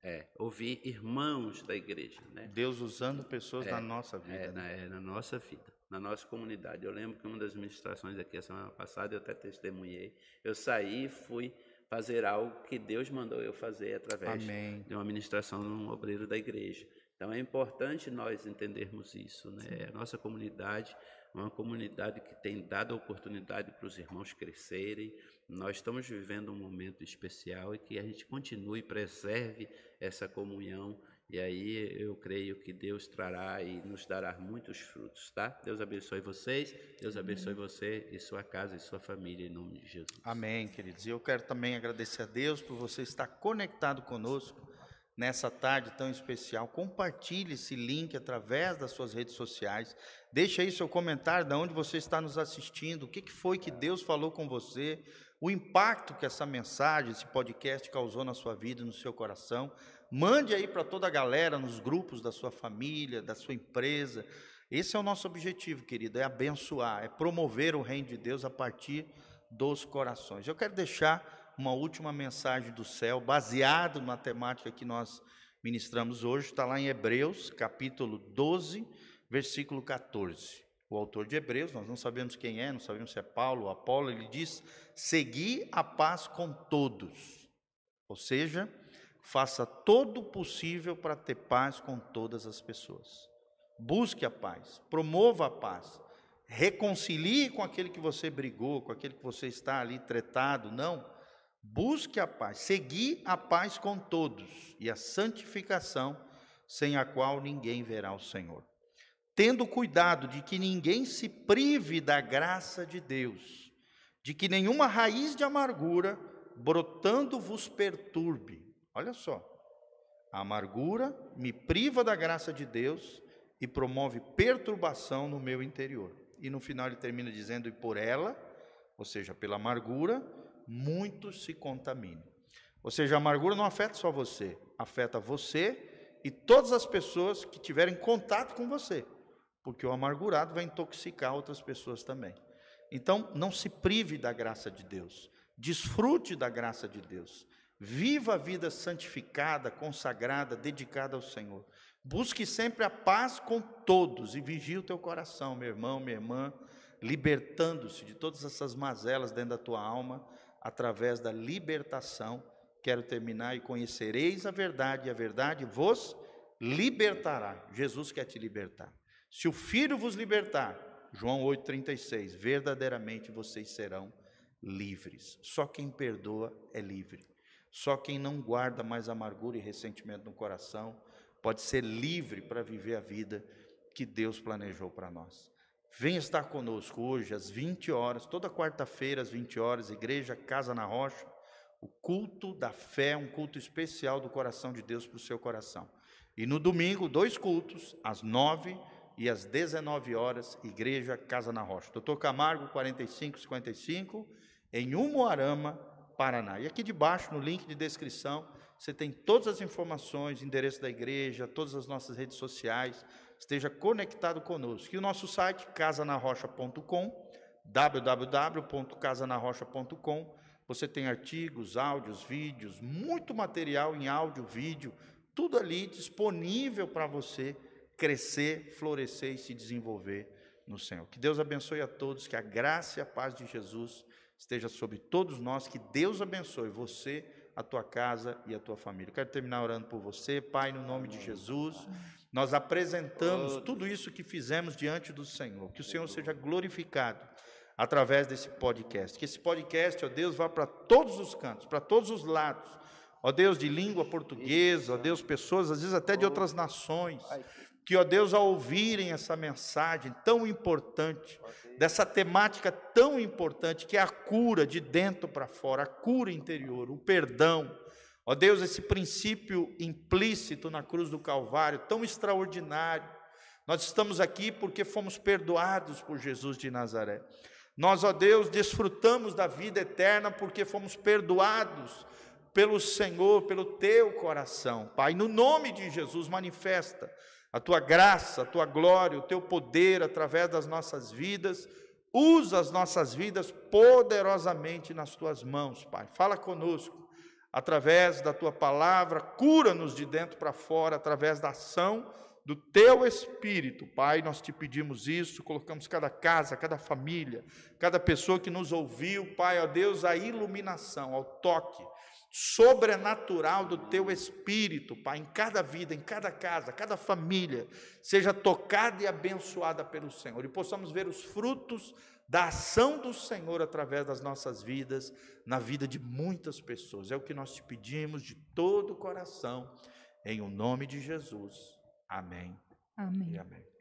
É, ouvir irmãos da igreja, né? Deus usando pessoas é, na nossa vida. É, né? na, é, na nossa vida, na nossa comunidade. Eu lembro que uma das ministrações aqui a semana passada eu até testemunhei. Eu saí e fui fazer algo que Deus mandou eu fazer através Amém. de uma ministração num obreiro da igreja. Então é importante nós entendermos isso, né? A nossa comunidade é uma comunidade que tem dado a oportunidade para os irmãos crescerem. Nós estamos vivendo um momento especial e que a gente continue e preserve essa comunhão. E aí eu creio que Deus trará e nos dará muitos frutos, tá? Deus abençoe vocês, Deus abençoe você e sua casa e sua família, em nome de Jesus. Amém, queridos. E eu quero também agradecer a Deus por você estar conectado conosco nessa tarde tão especial. Compartilhe esse link através das suas redes sociais. Deixe aí seu comentário de onde você está nos assistindo, o que foi que Deus falou com você, o impacto que essa mensagem, esse podcast causou na sua vida, no seu coração. Mande aí para toda a galera, nos grupos da sua família, da sua empresa. Esse é o nosso objetivo, querido, é abençoar, é promover o reino de Deus a partir dos corações. Eu quero deixar uma última mensagem do céu, baseado na temática que nós ministramos hoje, está lá em Hebreus, capítulo 12, versículo 14. O autor de Hebreus, nós não sabemos quem é, não sabemos se é Paulo ou Apolo, ele diz: Segui a paz com todos. Ou seja, faça todo o possível para ter paz com todas as pessoas. Busque a paz, promova a paz, reconcilie com aquele que você brigou, com aquele que você está ali tretado. Não. Busque a paz, segui a paz com todos e a santificação, sem a qual ninguém verá o Senhor. Tendo cuidado de que ninguém se prive da graça de Deus, de que nenhuma raiz de amargura brotando vos perturbe. Olha só, a amargura me priva da graça de Deus e promove perturbação no meu interior. E no final ele termina dizendo: e por ela, ou seja, pela amargura, muitos se contaminam. Ou seja, a amargura não afeta só você, afeta você e todas as pessoas que tiverem contato com você, porque o amargurado vai intoxicar outras pessoas também. Então, não se prive da graça de Deus, desfrute da graça de Deus, viva a vida santificada, consagrada, dedicada ao Senhor. Busque sempre a paz com todos e vigie o teu coração, meu irmão, minha irmã, libertando-se de todas essas mazelas dentro da tua alma através da libertação. Quero terminar e conhecereis a verdade, e a verdade vos libertará. Jesus quer te libertar. Se o Filho vos libertar, João 8,36, verdadeiramente vocês serão livres. Só quem perdoa é livre. Só quem não guarda mais amargura e ressentimento no coração pode ser livre para viver a vida que Deus planejou para nós. Venha estar conosco hoje às 20 horas, toda quarta-feira às 20 horas, Igreja Casa na Rocha, o culto da fé, um culto especial do coração de Deus para o seu coração. E no domingo, dois cultos, às 9 e às 19 horas, Igreja Casa na Rocha. Doutor Camargo, 4555, em Umuarama, Paraná. E aqui debaixo, no link de descrição, você tem todas as informações, endereço da igreja, todas as nossas redes sociais, esteja conectado conosco. E o nosso site, casanarrocha.com, www.casanarrocha.com, você tem artigos, áudios, vídeos, muito material em áudio, vídeo, tudo ali disponível para você crescer, florescer e se desenvolver no Senhor. Que Deus abençoe a todos, que a graça e a paz de Jesus esteja sobre todos nós, que Deus abençoe você, a tua casa e a tua família. Quero terminar orando por você, Pai, no nome de Jesus. Nós apresentamos tudo isso que fizemos diante do Senhor. Que o Senhor seja glorificado através desse podcast. Que esse podcast, ó Deus, vá para todos os cantos, para todos os lados. Ó Deus, de língua portuguesa, ó Deus, pessoas, às vezes até de outras nações, que, ó Deus, ao ouvirem essa mensagem tão importante, dessa temática tão importante, que é a cura de dentro para fora, a cura interior, o perdão, Ó Deus, esse princípio implícito na cruz do Calvário, tão extraordinário. Nós estamos aqui porque fomos perdoados por Jesus de Nazaré. Nós, ó Deus, desfrutamos da vida eterna porque fomos perdoados pelo Senhor, pelo teu coração. Pai, no nome de Jesus, manifesta a tua graça, a tua glória, o teu poder através das nossas vidas. Usa as nossas vidas poderosamente nas tuas mãos, Pai. Fala conosco através da tua palavra, cura-nos de dentro para fora, através da ação do teu espírito. Pai, nós te pedimos isso, colocamos cada casa, cada família, cada pessoa que nos ouviu, Pai, ó Deus, a iluminação, ao toque sobrenatural do teu espírito, Pai, em cada vida, em cada casa, cada família, seja tocada e abençoada pelo Senhor, e possamos ver os frutos da ação do Senhor através das nossas vidas, na vida de muitas pessoas. É o que nós te pedimos de todo o coração, em o nome de Jesus. Amém. Amém. E amém.